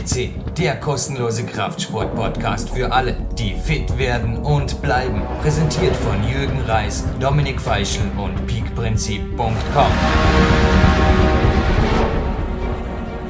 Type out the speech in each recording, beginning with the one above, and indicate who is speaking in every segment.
Speaker 1: FCC, der kostenlose Kraftsport-Podcast für alle, die fit werden und bleiben. Präsentiert von Jürgen Reis, Dominik Feischl und peakprinzip.com.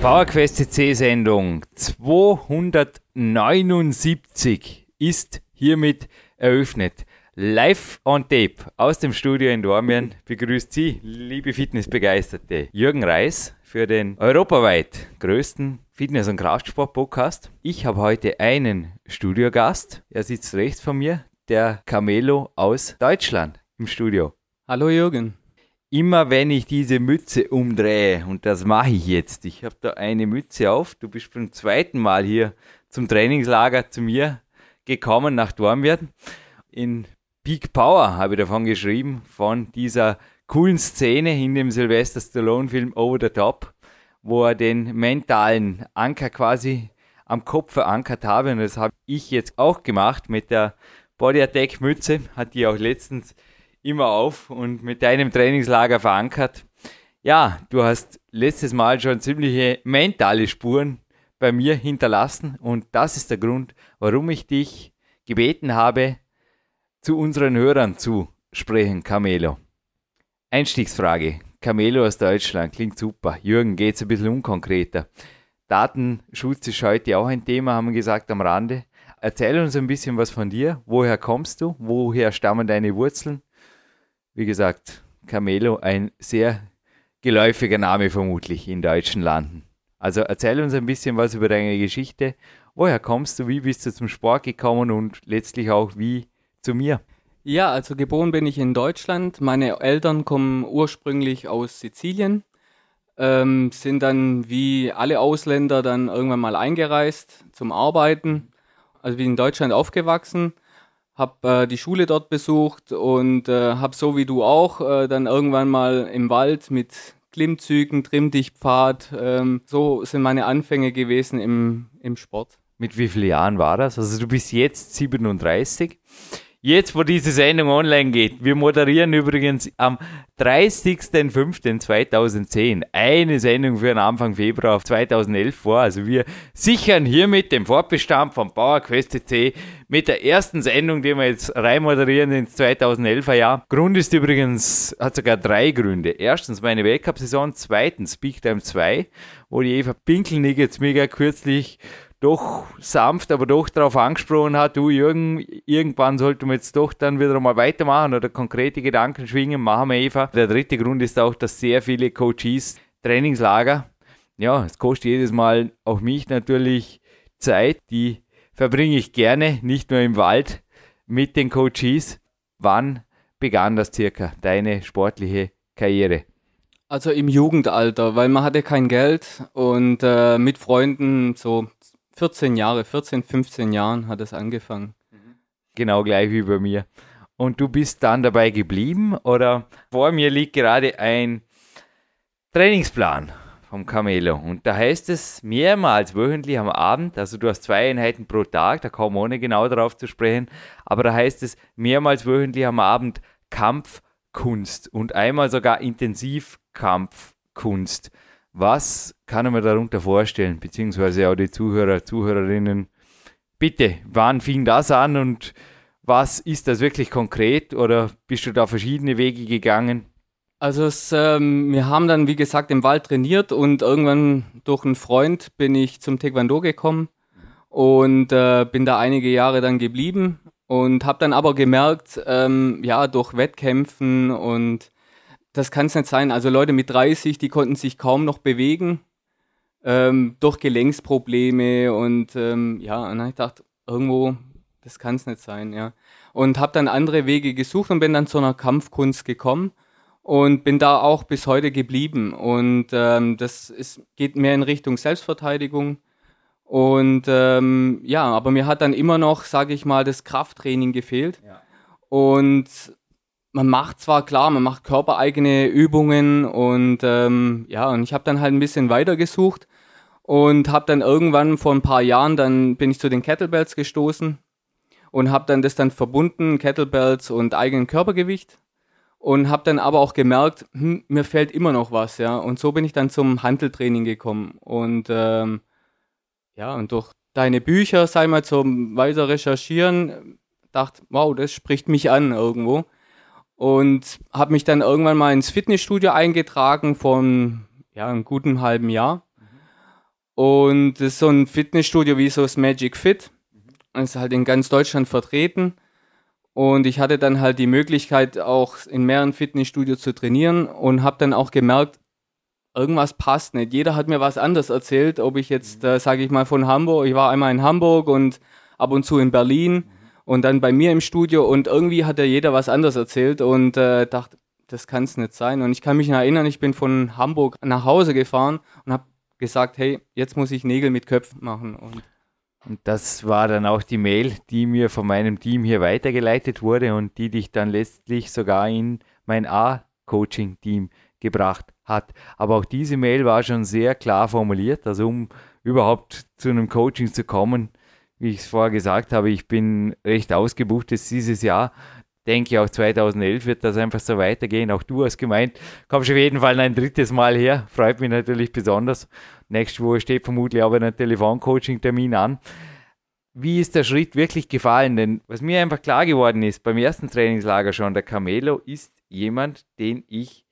Speaker 2: PowerQuest CC Sendung 279 ist hiermit eröffnet. Live on Tape aus dem Studio in Dormien begrüßt Sie, liebe Fitnessbegeisterte, Jürgen Reis für den europaweit größten Fitness- und Kraftsport-Podcast. Ich habe heute einen Studiogast. Er sitzt rechts von mir, der Camelo aus Deutschland im Studio.
Speaker 3: Hallo Jürgen.
Speaker 2: Immer wenn ich diese Mütze umdrehe, und das mache ich jetzt, ich habe da eine Mütze auf, du bist beim zweiten Mal hier zum Trainingslager zu mir gekommen nach Dornbirn. In Peak Power habe ich davon geschrieben, von dieser coolen Szene in dem Sylvester Stallone-Film Over the Top, wo er den mentalen Anker quasi am Kopf verankert habe. Und das habe ich jetzt auch gemacht mit der Body Attack Mütze, hat die auch letztens immer auf und mit deinem Trainingslager verankert. Ja, du hast letztes Mal schon ziemliche mentale Spuren bei mir hinterlassen und das ist der Grund, warum ich dich gebeten habe, zu unseren Hörern zu sprechen, Camelo. Einstiegsfrage. Camelo aus Deutschland klingt super. Jürgen, geht's ein bisschen unkonkreter. Datenschutz ist heute auch ein Thema, haben wir gesagt am Rande. Erzähl uns ein bisschen was von dir. Woher kommst du? Woher stammen deine Wurzeln? Wie gesagt, Camelo, ein sehr geläufiger Name vermutlich in deutschen Landen. Also erzähl uns ein bisschen was über deine Geschichte. Woher kommst du? Wie bist du zum Sport gekommen und letztlich auch wie zu mir?
Speaker 3: Ja, also geboren bin ich in Deutschland. Meine Eltern kommen ursprünglich aus Sizilien, ähm, sind dann wie alle Ausländer dann irgendwann mal eingereist zum Arbeiten. Also wie in Deutschland aufgewachsen, habe äh, die Schule dort besucht und äh, habe so wie du auch äh, dann irgendwann mal im Wald mit Klimmzügen, Trimmdichtpfad, ähm, so sind meine Anfänge gewesen im, im Sport.
Speaker 2: Mit wie vielen Jahren war das? Also du bist jetzt 37. Jetzt, wo diese Sendung online geht, wir moderieren übrigens am 30.05.2010 eine Sendung für den Anfang Februar 2011 vor. Also wir sichern hiermit den Fortbestand von PowerQuest CC mit der ersten Sendung, die wir jetzt rein moderieren ins 2011er Jahr. Grund ist übrigens, hat sogar drei Gründe. Erstens meine Weltcup-Saison, zweitens Big Time 2, wo die Eva Pinkelnick jetzt mega kürzlich doch sanft, aber doch darauf angesprochen hat, du Jürgen, irgendwann sollten wir jetzt doch dann wieder mal weitermachen oder konkrete Gedanken schwingen, machen wir Eva. Der dritte Grund ist auch, dass sehr viele Coaches Trainingslager, ja, es kostet jedes Mal auch mich natürlich Zeit, die verbringe ich gerne, nicht nur im Wald mit den Coaches. Wann begann das circa, deine sportliche Karriere?
Speaker 3: Also im Jugendalter, weil man hatte kein Geld und äh, mit Freunden so 14 Jahre, 14, 15 Jahren hat es angefangen.
Speaker 2: Genau gleich wie bei mir. Und du bist dann dabei geblieben oder vor mir liegt gerade ein Trainingsplan vom Camelo und da heißt es mehrmals wöchentlich am Abend, also du hast zwei Einheiten pro Tag, da kommen ohne genau darauf zu sprechen, aber da heißt es mehrmals wöchentlich am Abend Kampfkunst und einmal sogar Intensivkampfkunst. Was kann man darunter vorstellen, beziehungsweise auch die Zuhörer, Zuhörerinnen? Bitte, wann fing das an und was ist das wirklich konkret oder bist du da verschiedene Wege gegangen?
Speaker 3: Also es, ähm, wir haben dann, wie gesagt, im Wald trainiert und irgendwann durch einen Freund bin ich zum Taekwondo gekommen und äh, bin da einige Jahre dann geblieben und habe dann aber gemerkt, ähm, ja, durch Wettkämpfen und das kann es nicht sein. Also Leute mit 30, die konnten sich kaum noch bewegen ähm, durch Gelenksprobleme und ähm, ja, und ich gedacht, irgendwo, das kann es nicht sein, ja. Und habe dann andere Wege gesucht und bin dann zu einer Kampfkunst gekommen und bin da auch bis heute geblieben. Und ähm, das ist, geht mehr in Richtung Selbstverteidigung. Und ähm, ja, aber mir hat dann immer noch, sage ich mal, das Krafttraining gefehlt. Ja. Und man macht zwar klar, man macht körpereigene Übungen und ähm, ja, und ich habe dann halt ein bisschen weiter gesucht und habe dann irgendwann vor ein paar Jahren, dann bin ich zu den Kettlebells gestoßen und habe dann das dann verbunden, Kettlebells und eigenen Körpergewicht und habe dann aber auch gemerkt, hm, mir fällt immer noch was, ja. Und so bin ich dann zum Handeltraining gekommen und ähm, ja, und durch deine Bücher, sei mal zum weiter recherchieren, dachte, wow, das spricht mich an irgendwo. Und habe mich dann irgendwann mal ins Fitnessstudio eingetragen von ja, einem guten halben Jahr. Und das ist so ein Fitnessstudio wie so das Magic Fit. Das ist halt in ganz Deutschland vertreten. Und ich hatte dann halt die Möglichkeit, auch in mehreren Fitnessstudios zu trainieren und habe dann auch gemerkt, irgendwas passt nicht. Jeder hat mir was anderes erzählt, ob ich jetzt, äh, sage ich mal, von Hamburg, ich war einmal in Hamburg und ab und zu in Berlin und dann bei mir im Studio und irgendwie hat ja jeder was anderes erzählt und äh, dachte, das kann es nicht sein. Und ich kann mich erinnern, ich bin von Hamburg nach Hause gefahren und habe gesagt, hey, jetzt muss ich Nägel mit Köpfen machen. Und
Speaker 2: und das war dann auch die Mail, die mir von meinem Team hier weitergeleitet wurde und die dich dann letztlich sogar in mein A-Coaching-Team gebracht hat. Aber auch diese Mail war schon sehr klar formuliert. Also um überhaupt zu einem Coaching zu kommen, wie ich es vorher gesagt habe, ich bin recht ausgebucht jetzt dieses Jahr. Denke auch 2011 wird das einfach so weitergehen. Auch du hast gemeint, kommst auf jeden Fall ein drittes Mal her. Freut mich natürlich besonders. Nächste Woche steht vermutlich aber ein Telefoncoaching-Termin an. Wie ist der Schritt wirklich gefallen? Denn was mir einfach klar geworden ist, beim ersten Trainingslager schon, der Camelo ist jemand, den ich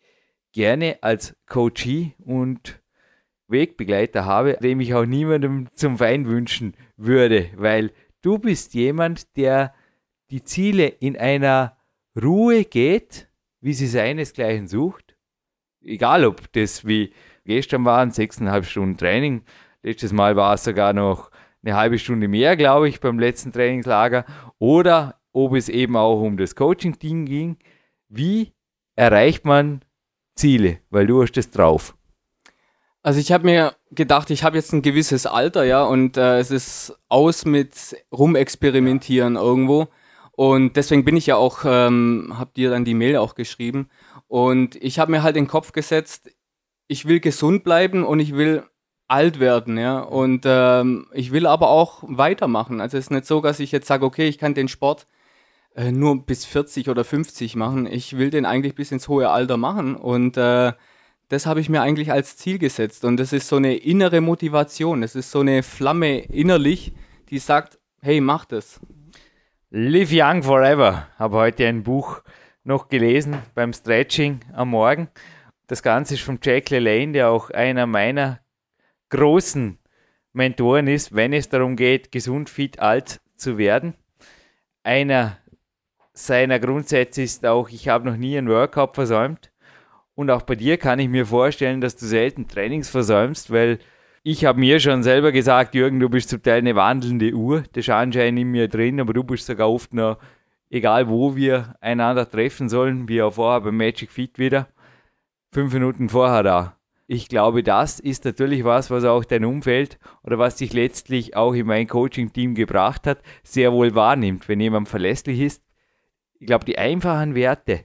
Speaker 2: gerne als Coachie und Wegbegleiter habe, dem ich auch niemandem zum Feind wünschen würde, weil du bist jemand, der die Ziele in einer Ruhe geht, wie sie seinesgleichen sucht. Egal, ob das wie gestern waren, sechseinhalb Stunden Training. Letztes Mal war es sogar noch eine halbe Stunde mehr, glaube ich, beim letzten Trainingslager. Oder ob es eben auch um das Coaching-Team ging. Wie erreicht man Ziele? Weil du hast es drauf.
Speaker 3: Also ich habe mir gedacht, ich habe jetzt ein gewisses Alter, ja, und äh, es ist aus mit rumexperimentieren irgendwo. Und deswegen bin ich ja auch, ähm, habe dir dann die Mail auch geschrieben. Und ich habe mir halt den Kopf gesetzt, ich will gesund bleiben und ich will alt werden, ja. Und ähm, ich will aber auch weitermachen. Also es ist nicht so, dass ich jetzt sage, okay, ich kann den Sport äh, nur bis 40 oder 50 machen. Ich will den eigentlich bis ins hohe Alter machen. Und äh, das habe ich mir eigentlich als Ziel gesetzt. Und das ist so eine innere Motivation. Das ist so eine Flamme innerlich, die sagt, hey, mach das.
Speaker 2: Live Young Forever. Habe heute ein Buch noch gelesen beim Stretching am Morgen. Das Ganze ist von Jack LaLanne, der auch einer meiner großen Mentoren ist, wenn es darum geht, gesund, fit, alt zu werden. Einer seiner Grundsätze ist auch, ich habe noch nie ein Workout versäumt. Und auch bei dir kann ich mir vorstellen, dass du selten Trainings versäumst, weil ich habe mir schon selber gesagt, Jürgen, du bist zum Teil eine wandelnde Uhr, der ist anscheinend in mir drin, aber du bist sogar oft noch, egal wo wir einander treffen sollen, wie auch vorher beim Magic Fit wieder, fünf Minuten vorher da. Ich glaube, das ist natürlich was, was auch dein Umfeld oder was dich letztlich auch in mein Coaching-Team gebracht hat, sehr wohl wahrnimmt. Wenn jemand verlässlich ist, ich glaube, die einfachen Werte,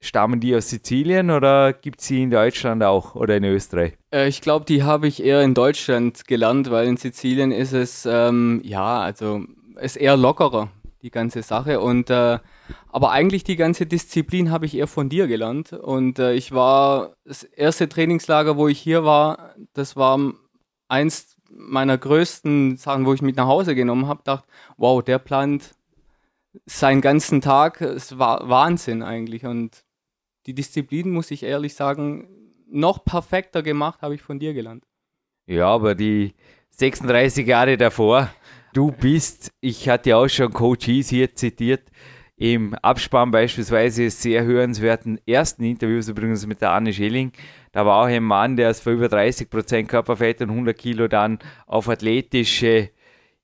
Speaker 2: stammen die aus Sizilien oder gibt es sie in Deutschland auch oder in Österreich?
Speaker 3: Äh, ich glaube, die habe ich eher in Deutschland gelernt, weil in Sizilien ist es, ähm, ja, also ist eher lockerer, die ganze Sache. Und äh, aber eigentlich die ganze Disziplin habe ich eher von dir gelernt. Und äh, ich war, das erste Trainingslager, wo ich hier war, das war eins meiner größten Sachen, wo ich mit nach Hause genommen habe, dachte, wow, der plant seinen ganzen Tag. Es war Wahnsinn eigentlich. Und die Disziplin, muss ich ehrlich sagen, noch perfekter gemacht, habe ich von dir gelernt.
Speaker 2: Ja, aber die 36 Jahre davor, du bist, ich hatte auch schon Coaches hier zitiert, im Abspann beispielsweise sehr hörenswerten ersten Interviews übrigens mit der Anne Schilling. Da war auch ein Mann, der es für über 30 Prozent Körperfett und 100 Kilo dann auf athletische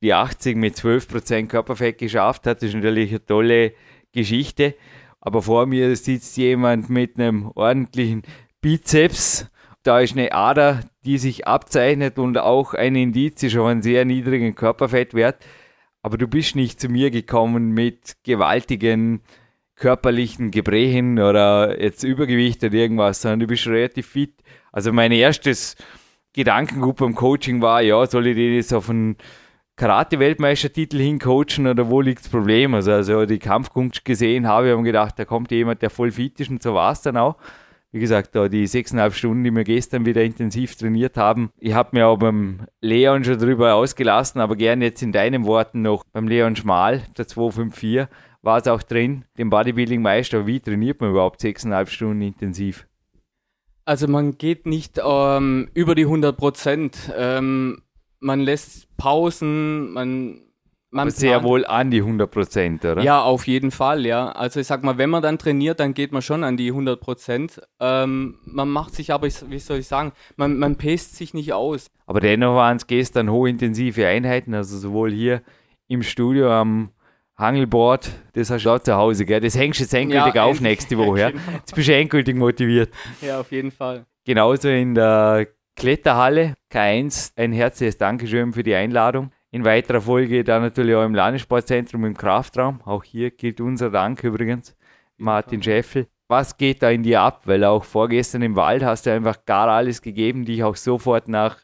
Speaker 2: die 80 mit 12 Prozent Körperfett geschafft hat. Das ist natürlich eine tolle Geschichte. Aber vor mir sitzt jemand mit einem ordentlichen Bizeps. Da ist eine Ader, die sich abzeichnet und auch ein Indiz ist auf einen sehr niedrigen Körperfettwert aber du bist nicht zu mir gekommen mit gewaltigen körperlichen Gebrechen oder jetzt Übergewicht oder irgendwas, sondern du bist relativ fit. Also mein erstes Gedankengut beim Coaching war, ja, soll ich den jetzt auf einen Karate-Weltmeistertitel hincoachen oder wo liegt das Problem? Also, also die Kampfkunst gesehen habe, haben gedacht, da kommt jemand, der voll fit ist und so war es dann auch. wie gesagt, da die sechseinhalb Stunden, die wir gestern wieder intensiv trainiert haben. Ich habe mir auch beim Leon schon darüber ausgelassen, aber gerne jetzt in deinen Worten noch beim Leon Schmal, der 254, war es auch drin, dem Bodybuilding-Meister. Wie trainiert man überhaupt sechseinhalb Stunden intensiv?
Speaker 3: Also man geht nicht ähm, über die 100 Prozent. Ähm, man lässt Pausen, man man
Speaker 2: sehr wohl an die 100 Prozent, oder?
Speaker 3: Ja, auf jeden Fall, ja. Also ich sag mal, wenn man dann trainiert, dann geht man schon an die 100 Prozent. Ähm, man macht sich aber, wie soll ich sagen, man, man pest sich nicht aus.
Speaker 2: Aber dennoch waren es gestern hochintensive Einheiten, also sowohl hier im Studio am Hangelboard, das hast du auch zu Hause, gell? Das hängst du jetzt endgültig ja, auf nächste Woche, ja? Genau. Jetzt bist du endgültig motiviert.
Speaker 3: Ja, auf jeden Fall.
Speaker 2: Genauso in der Kletterhalle K1 ein herzliches Dankeschön für die Einladung. In weiterer Folge dann natürlich auch im Landessportzentrum im Kraftraum. Auch hier gilt unser Dank übrigens, Martin Scheffel. Was geht da in dir ab? Weil auch vorgestern im Wald hast du einfach gar alles gegeben, dich auch sofort nach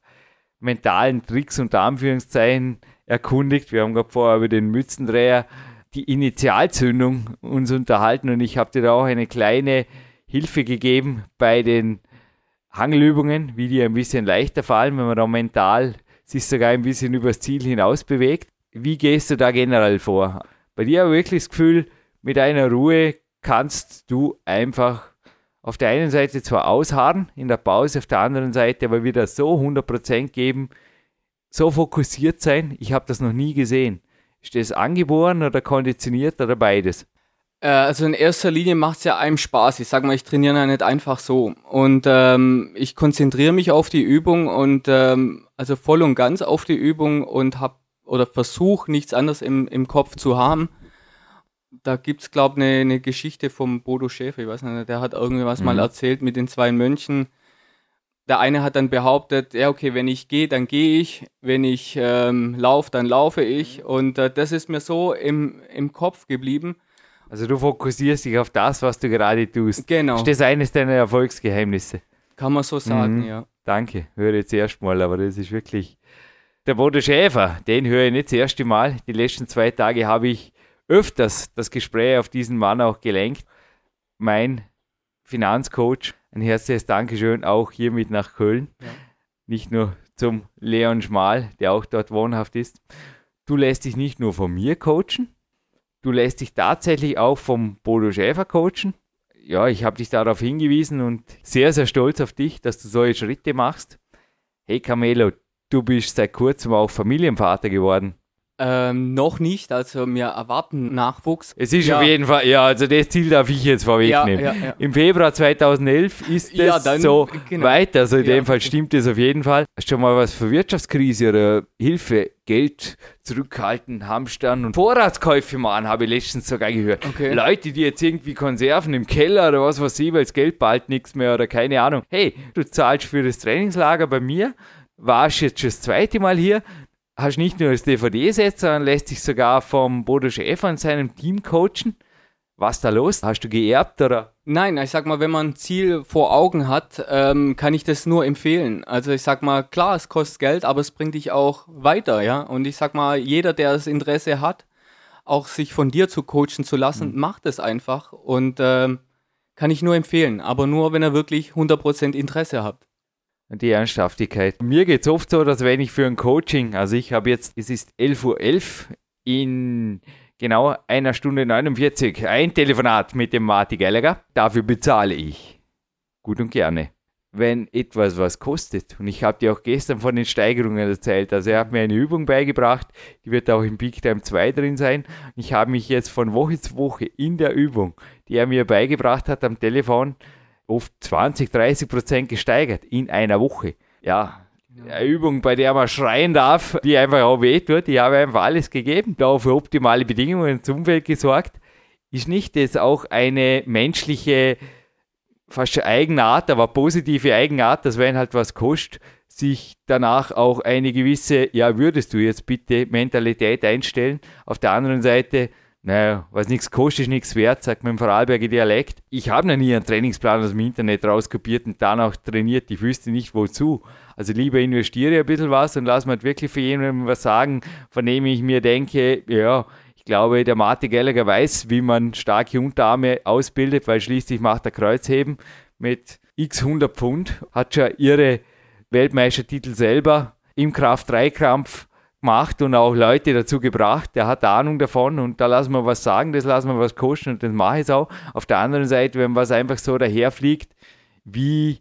Speaker 2: mentalen Tricks und Anführungszeichen erkundigt. Wir haben gerade vorher über den Mützendreher die Initialzündung uns unterhalten und ich habe dir da auch eine kleine Hilfe gegeben bei den Hangelübungen, wie die ein bisschen leichter fallen, wenn man da mental sich sogar ein bisschen übers Ziel hinaus bewegt. Wie gehst du da generell vor? Bei dir habe ich wirklich das Gefühl, mit einer Ruhe kannst du einfach auf der einen Seite zwar ausharren in der Pause, auf der anderen Seite aber wieder so 100% geben, so fokussiert sein. Ich habe das noch nie gesehen. Ist das angeboren oder konditioniert oder beides?
Speaker 3: Äh, also in erster Linie macht es ja einem Spaß. Ich sage mal, ich trainiere ja nicht einfach so. Und ähm, ich konzentriere mich auf die Übung und ähm, also voll und ganz auf die Übung und habe oder versuche nichts anderes im, im Kopf zu haben. Da gibt es, glaube ich, eine, eine Geschichte vom Bodo Schäfer, ich weiß nicht, der hat irgendwas mhm. mal erzählt mit den zwei Mönchen. Der eine hat dann behauptet, ja, okay, wenn ich gehe, dann gehe ich, wenn ich ähm, laufe, dann laufe ich. Und äh, das ist mir so im, im Kopf geblieben.
Speaker 2: Also du fokussierst dich auf das, was du gerade tust.
Speaker 3: Genau.
Speaker 2: Ist das eines deiner Erfolgsgeheimnisse?
Speaker 3: Kann man so sagen, mhm. ja.
Speaker 2: Danke, höre jetzt erstmal, aber das ist wirklich. Der Bodo Schäfer, den höre ich nicht das erste Mal. Die letzten zwei Tage habe ich öfters das Gespräch auf diesen Mann auch gelenkt. Mein Finanzcoach, ein herzliches Dankeschön auch hiermit nach Köln. Ja. Nicht nur zum Leon Schmal, der auch dort wohnhaft ist. Du lässt dich nicht nur von mir coachen, du lässt dich tatsächlich auch vom Bodo Schäfer coachen ja, ich habe dich darauf hingewiesen und sehr, sehr stolz auf dich, dass du solche Schritte machst. Hey Camelo, du bist seit kurzem auch Familienvater geworden.
Speaker 3: Ähm, noch nicht, also wir erwarten Nachwuchs.
Speaker 2: Es ist ja. auf jeden Fall, ja, also das Ziel darf ich jetzt vorwegnehmen. Ja, ja, Im Februar 2011 ist es dann, so genau. weit, also in dem Fall stimmt es auf jeden Fall. Hast du schon mal was für Wirtschaftskrise oder Hilfe, Geld zurückhalten, Hamstern und Vorratskäufe machen, habe ich letztens sogar gehört. Okay. Leute, die jetzt irgendwie Konserven im Keller oder was weiß ich, weil das Geld bald nichts mehr oder keine Ahnung. Hey, du zahlst für das Trainingslager bei mir, warst jetzt schon das zweite Mal hier, hast nicht nur das DVD-Set, sondern lässt dich sogar vom Bodo Schäfer und seinem Team coachen. Was da los? Hast du geerbt oder?
Speaker 3: Nein, ich sag mal, wenn man ein Ziel vor Augen hat, ähm, kann ich das nur empfehlen. Also ich sag mal, klar, es kostet Geld, aber es bringt dich auch weiter, ja. Und ich sag mal, jeder, der das Interesse hat, auch sich von dir zu coachen zu lassen, mhm. macht es einfach und ähm, kann ich nur empfehlen. Aber nur, wenn er wirklich 100% Interesse hat
Speaker 2: die Ernsthaftigkeit. Mir geht es oft so, dass wenn ich für ein Coaching, also ich habe jetzt, es ist 11.11 Uhr .11 in genau einer Stunde 49 ein Telefonat mit dem Marty Gallagher. Dafür bezahle ich. Gut und gerne. Wenn etwas was kostet, und ich habe dir auch gestern von den Steigerungen erzählt, also er hat mir eine Übung beigebracht, die wird auch im Big Time 2 drin sein. Ich habe mich jetzt von Woche zu Woche in der Übung, die er mir beigebracht hat am Telefon, oft 20, 30 Prozent gesteigert in einer Woche. Ja, eine Übung, bei der man schreien darf, die einfach auch wehtut. Ich habe einfach alles gegeben, da für optimale Bedingungen ins Umfeld gesorgt. Ist nicht das auch eine menschliche, fast Eigenart, aber positive Eigenart, dass wenn halt was kostet, sich danach auch eine gewisse, ja, würdest du jetzt bitte Mentalität einstellen. Auf der anderen Seite, naja, was nichts kostet, ist nichts wert, sagt man im Vorarlberger Dialekt. Ich habe noch nie einen Trainingsplan aus dem Internet rauskopiert und danach trainiert. Ich wüsste nicht wozu. Also lieber investiere ein bisschen was und lass mir wirklich für jemanden was sagen, von dem ich mir denke, ja, ich glaube, der Martin Gallagher weiß, wie man starke Unterarme ausbildet, weil schließlich macht er Kreuzheben. mit x 100 Pfund, hat schon ihre Weltmeistertitel selber im Kraft-3-Krampf gemacht und auch Leute dazu gebracht. Der hat Ahnung davon und da lassen wir was sagen, das lassen wir was kosten und das mache ich auch. Auf der anderen Seite, wenn was einfach so daherfliegt, wie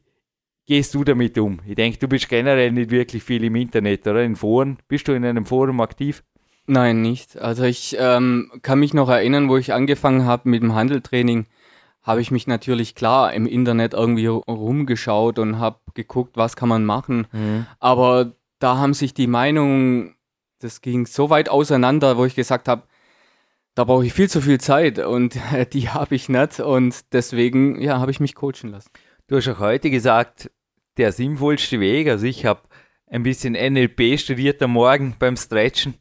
Speaker 2: gehst du damit um? Ich denke, du bist generell nicht wirklich viel im Internet, oder? In Foren. Bist du in einem Forum aktiv?
Speaker 3: Nein, nicht. Also ich ähm, kann mich noch erinnern, wo ich angefangen habe mit dem Handeltraining, habe ich mich natürlich klar im Internet irgendwie rumgeschaut und habe geguckt, was kann man machen. Mhm. Aber da haben sich die Meinungen, das ging so weit auseinander, wo ich gesagt habe, da brauche ich viel zu viel Zeit und die habe ich nicht und deswegen ja, habe ich mich coachen lassen.
Speaker 2: Du hast auch heute gesagt, der sinnvollste Weg, also ich habe ein bisschen NLP studiert am Morgen beim Stretchen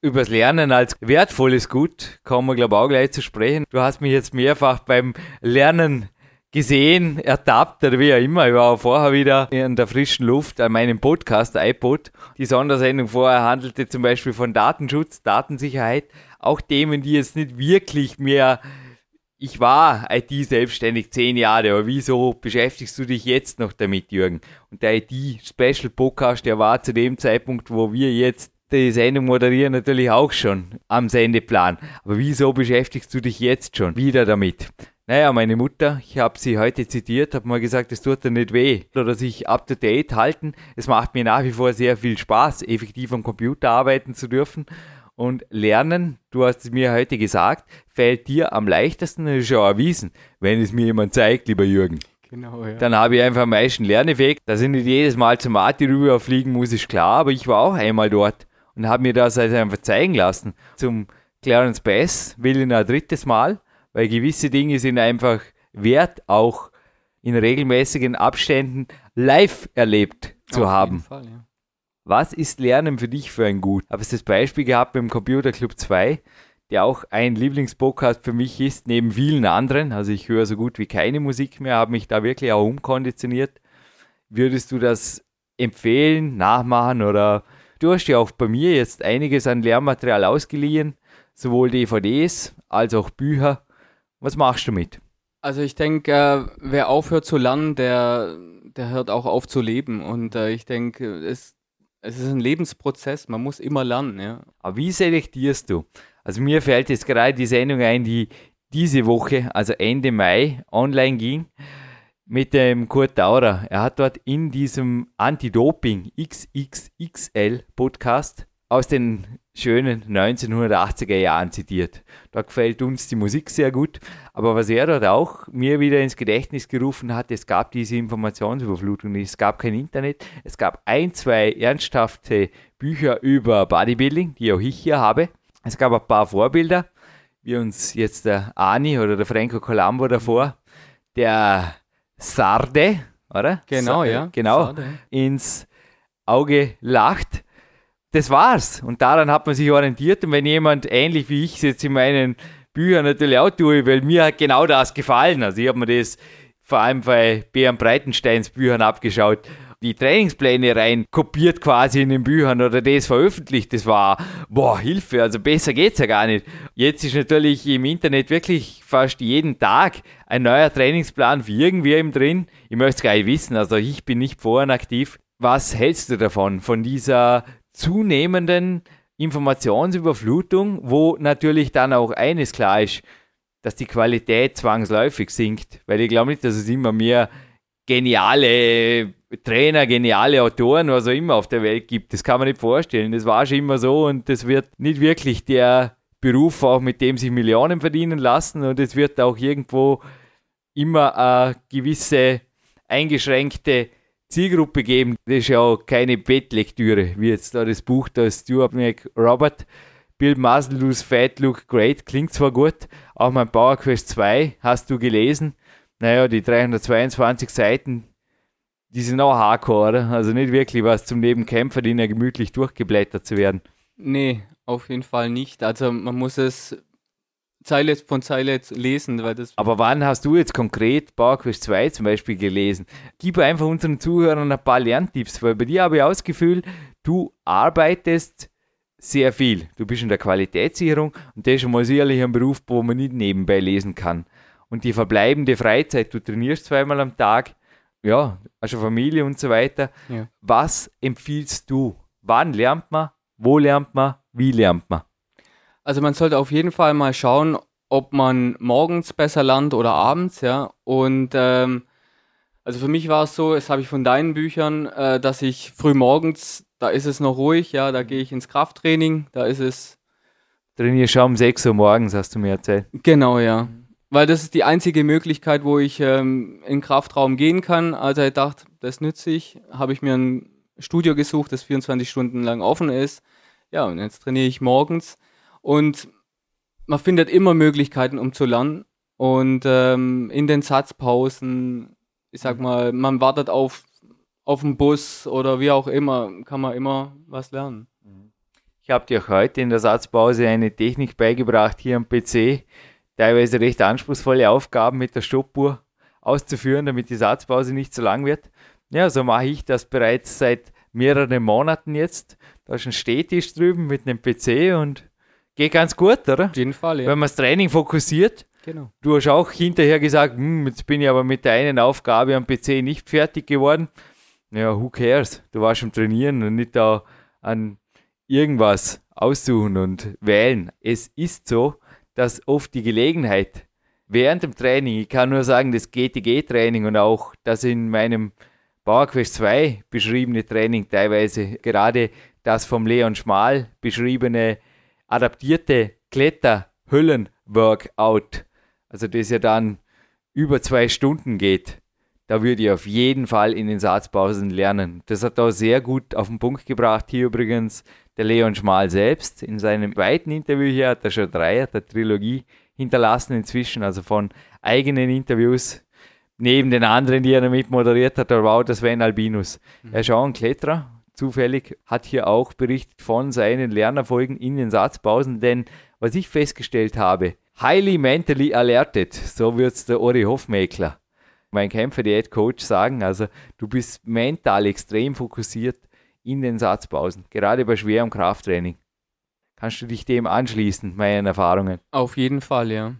Speaker 2: übers Lernen als wertvolles Gut kommen wir, glaube ich, auch gleich zu sprechen. Du hast mich jetzt mehrfach beim Lernen gesehen, ertappt oder wie auch immer. Ich war auch vorher wieder in der frischen Luft an meinem Podcast, iPod. Die Sondersendung vorher handelte zum Beispiel von Datenschutz, Datensicherheit. Auch Themen, die jetzt nicht wirklich mehr ich war IT-selbstständig zehn Jahre, aber wieso beschäftigst du dich jetzt noch damit, Jürgen? Und der IT-Special-Podcast, der war zu dem Zeitpunkt, wo wir jetzt die Sendung moderieren natürlich auch schon am Sendeplan. Aber wieso beschäftigst du dich jetzt schon wieder damit? Naja, meine Mutter, ich habe sie heute zitiert, hat mal gesagt, es tut dir nicht weh oder sich up to date halten. Es macht mir nach wie vor sehr viel Spaß, effektiv am Computer arbeiten zu dürfen und lernen. Du hast es mir heute gesagt, fällt dir am leichtesten, das ist schon erwiesen, wenn es mir jemand zeigt, lieber Jürgen. Genau, ja. Dann habe ich einfach am meisten Lerneffekt. Dass ich nicht jedes Mal zum Mati rüberfliegen muss, ist klar, aber ich war auch einmal dort und habe mir das also einfach zeigen lassen. Zum Clarence Bass will ich ein drittes Mal, weil gewisse Dinge sind einfach wert, auch in regelmäßigen Abständen live erlebt zu Auf haben. Fall, ja. Was ist Lernen für dich für ein Gut? Ich habe das Beispiel gehabt beim Computer Club 2, der auch ein Lieblingspodcast für mich ist, neben vielen anderen. Also ich höre so gut wie keine Musik mehr, habe mich da wirklich auch umkonditioniert. Würdest du das empfehlen, nachmachen oder Du hast ja auch bei mir jetzt einiges an Lehrmaterial ausgeliehen, sowohl DVDs als auch Bücher. Was machst du mit?
Speaker 3: Also ich denke, äh, wer aufhört zu lernen, der, der hört auch auf zu leben. Und äh, ich denke, es, es ist ein Lebensprozess, man muss immer lernen. Ja.
Speaker 2: Aber wie selektierst du? Also mir fällt jetzt gerade die Sendung ein, die diese Woche, also Ende Mai, online ging mit dem Kurt Daurer. Er hat dort in diesem Anti-Doping XXXL Podcast aus den schönen 1980er Jahren zitiert. Da gefällt uns die Musik sehr gut. Aber was er dort auch mir wieder ins Gedächtnis gerufen hat, es gab diese Informationsüberflutung nicht. Es gab kein Internet. Es gab ein, zwei ernsthafte Bücher über Bodybuilding, die auch ich hier habe. Es gab ein paar Vorbilder, wie uns jetzt der Ani oder der Franco Colombo davor, der Sarde, oder?
Speaker 3: Genau, Sarde,
Speaker 2: ja. Genau, Sarde. ins Auge lacht. Das war's. Und daran hat man sich orientiert. Und wenn jemand ähnlich wie ich es jetzt in meinen Büchern natürlich auch tue, weil mir hat genau das gefallen. Also ich habe mir das vor allem bei Bären Breitensteins Büchern abgeschaut die Trainingspläne rein kopiert quasi in den Büchern oder das veröffentlicht. Das war, boah, Hilfe, also besser geht's ja gar nicht. Jetzt ist natürlich im Internet wirklich fast jeden Tag ein neuer Trainingsplan für irgendwem drin. Ich möchte es gar nicht wissen, also ich bin nicht vorhin aktiv. Was hältst du davon, von dieser zunehmenden Informationsüberflutung, wo natürlich dann auch eines klar ist, dass die Qualität zwangsläufig sinkt, weil ich glaube nicht, dass es immer mehr geniale Trainer, geniale Autoren, was auch immer auf der Welt gibt. Das kann man nicht vorstellen. Das war schon immer so und das wird nicht wirklich der Beruf, auch mit dem sich Millionen verdienen lassen und es wird auch irgendwo immer eine gewisse eingeschränkte Zielgruppe geben. Das ist ja auch keine Bettlektüre, wie jetzt da das Buch da Stuart Robert Build Muscle, Fat, Look Great, klingt zwar gut, auch mein Power Quest 2 hast du gelesen naja, die 322 Seiten, die sind auch hardcore, oder? Also nicht wirklich was zum Nebenkämpfer, die ja gemütlich durchgeblättert zu werden.
Speaker 3: Nee, auf jeden Fall nicht. Also man muss es Zeile von Zeile lesen, weil das.
Speaker 2: Aber wann hast du jetzt konkret PowerQuest 2 zum Beispiel gelesen? Gib einfach unseren Zuhörern ein paar Lerntipps, weil bei dir habe ich auch das Gefühl, du arbeitest sehr viel. Du bist in der Qualitätssicherung und das ist schon mal sicherlich ein Beruf, wo man nicht nebenbei lesen kann. und die verbleibende Freizeit, du trainierst zweimal am Tag, ja, hast eine Familie und so weiter.
Speaker 3: Ja.
Speaker 2: Was empfiehlst du? Wann lernt man? Wo lernt man? Wie lernt man?
Speaker 3: Also man sollte auf jeden Fall mal schauen, ob man morgens besser lernt oder abends, ja. Und ähm, also für mich war es so, das habe ich von deinen Büchern, äh, dass ich früh morgens, da ist es noch ruhig, ja, da gehe ich ins Krafttraining, da ist es
Speaker 2: Trainierst schon um 6 Uhr morgens, hast du mir erzählt.
Speaker 3: Genau, ja. Weil das ist die einzige Möglichkeit, wo ich ähm, in den Kraftraum gehen kann. Also ich dachte, das nütze ich. Habe ich mir ein Studio gesucht, das 24 Stunden lang offen ist. Ja, und jetzt trainiere ich morgens. Und man findet immer Möglichkeiten, um zu lernen. Und ähm, in den Satzpausen, ich sag mal, man wartet auf, auf den Bus oder wie auch immer, kann man immer was lernen.
Speaker 2: Ich habe dir auch heute in der Satzpause eine Technik beigebracht hier am PC, teilweise recht anspruchsvolle Aufgaben mit der Stoppuhr auszuführen, damit die Satzpause nicht zu lang wird. Ja, so mache ich das bereits seit mehreren Monaten jetzt. Da ist ein Stehtisch drüben mit einem PC und geht ganz gut, oder?
Speaker 3: Auf jeden Fall, ja.
Speaker 2: Wenn man das Training fokussiert.
Speaker 3: Genau.
Speaker 2: Du hast auch hinterher gesagt, hm, jetzt bin ich aber mit der einen Aufgabe am PC nicht fertig geworden. Ja, who cares? Du warst schon trainieren und nicht da an irgendwas aussuchen und wählen. Es ist so, dass oft die Gelegenheit während dem Training, ich kann nur sagen, das GTG-Training und auch das in meinem PowerQuest 2 beschriebene Training, teilweise gerade das vom Leon Schmal beschriebene adaptierte Kletterhüllen-Workout, also das ja dann über zwei Stunden geht, da würde ich auf jeden Fall in den Satzpausen lernen. Das hat er sehr gut auf den Punkt gebracht. Hier übrigens der Leon Schmal selbst. In seinem zweiten Interview hier hat er schon drei der Trilogie hinterlassen inzwischen, also von eigenen Interviews. Neben den anderen, die er damit moderiert hat, da war auch der Sven Albinus. Mhm. Er ist auch ein Kletterer, zufällig, hat hier auch berichtet von seinen Lernerfolgen in den Satzpausen, denn was ich festgestellt habe, highly mentally alerted, so wird es der Ori Hofmeckler, mein Kämpfer-Diät-Coach sagen, also du bist mental extrem fokussiert in den Satzpausen, gerade bei schwerem Krafttraining. Kannst du dich dem anschließen, meinen Erfahrungen?
Speaker 3: Auf jeden Fall, ja.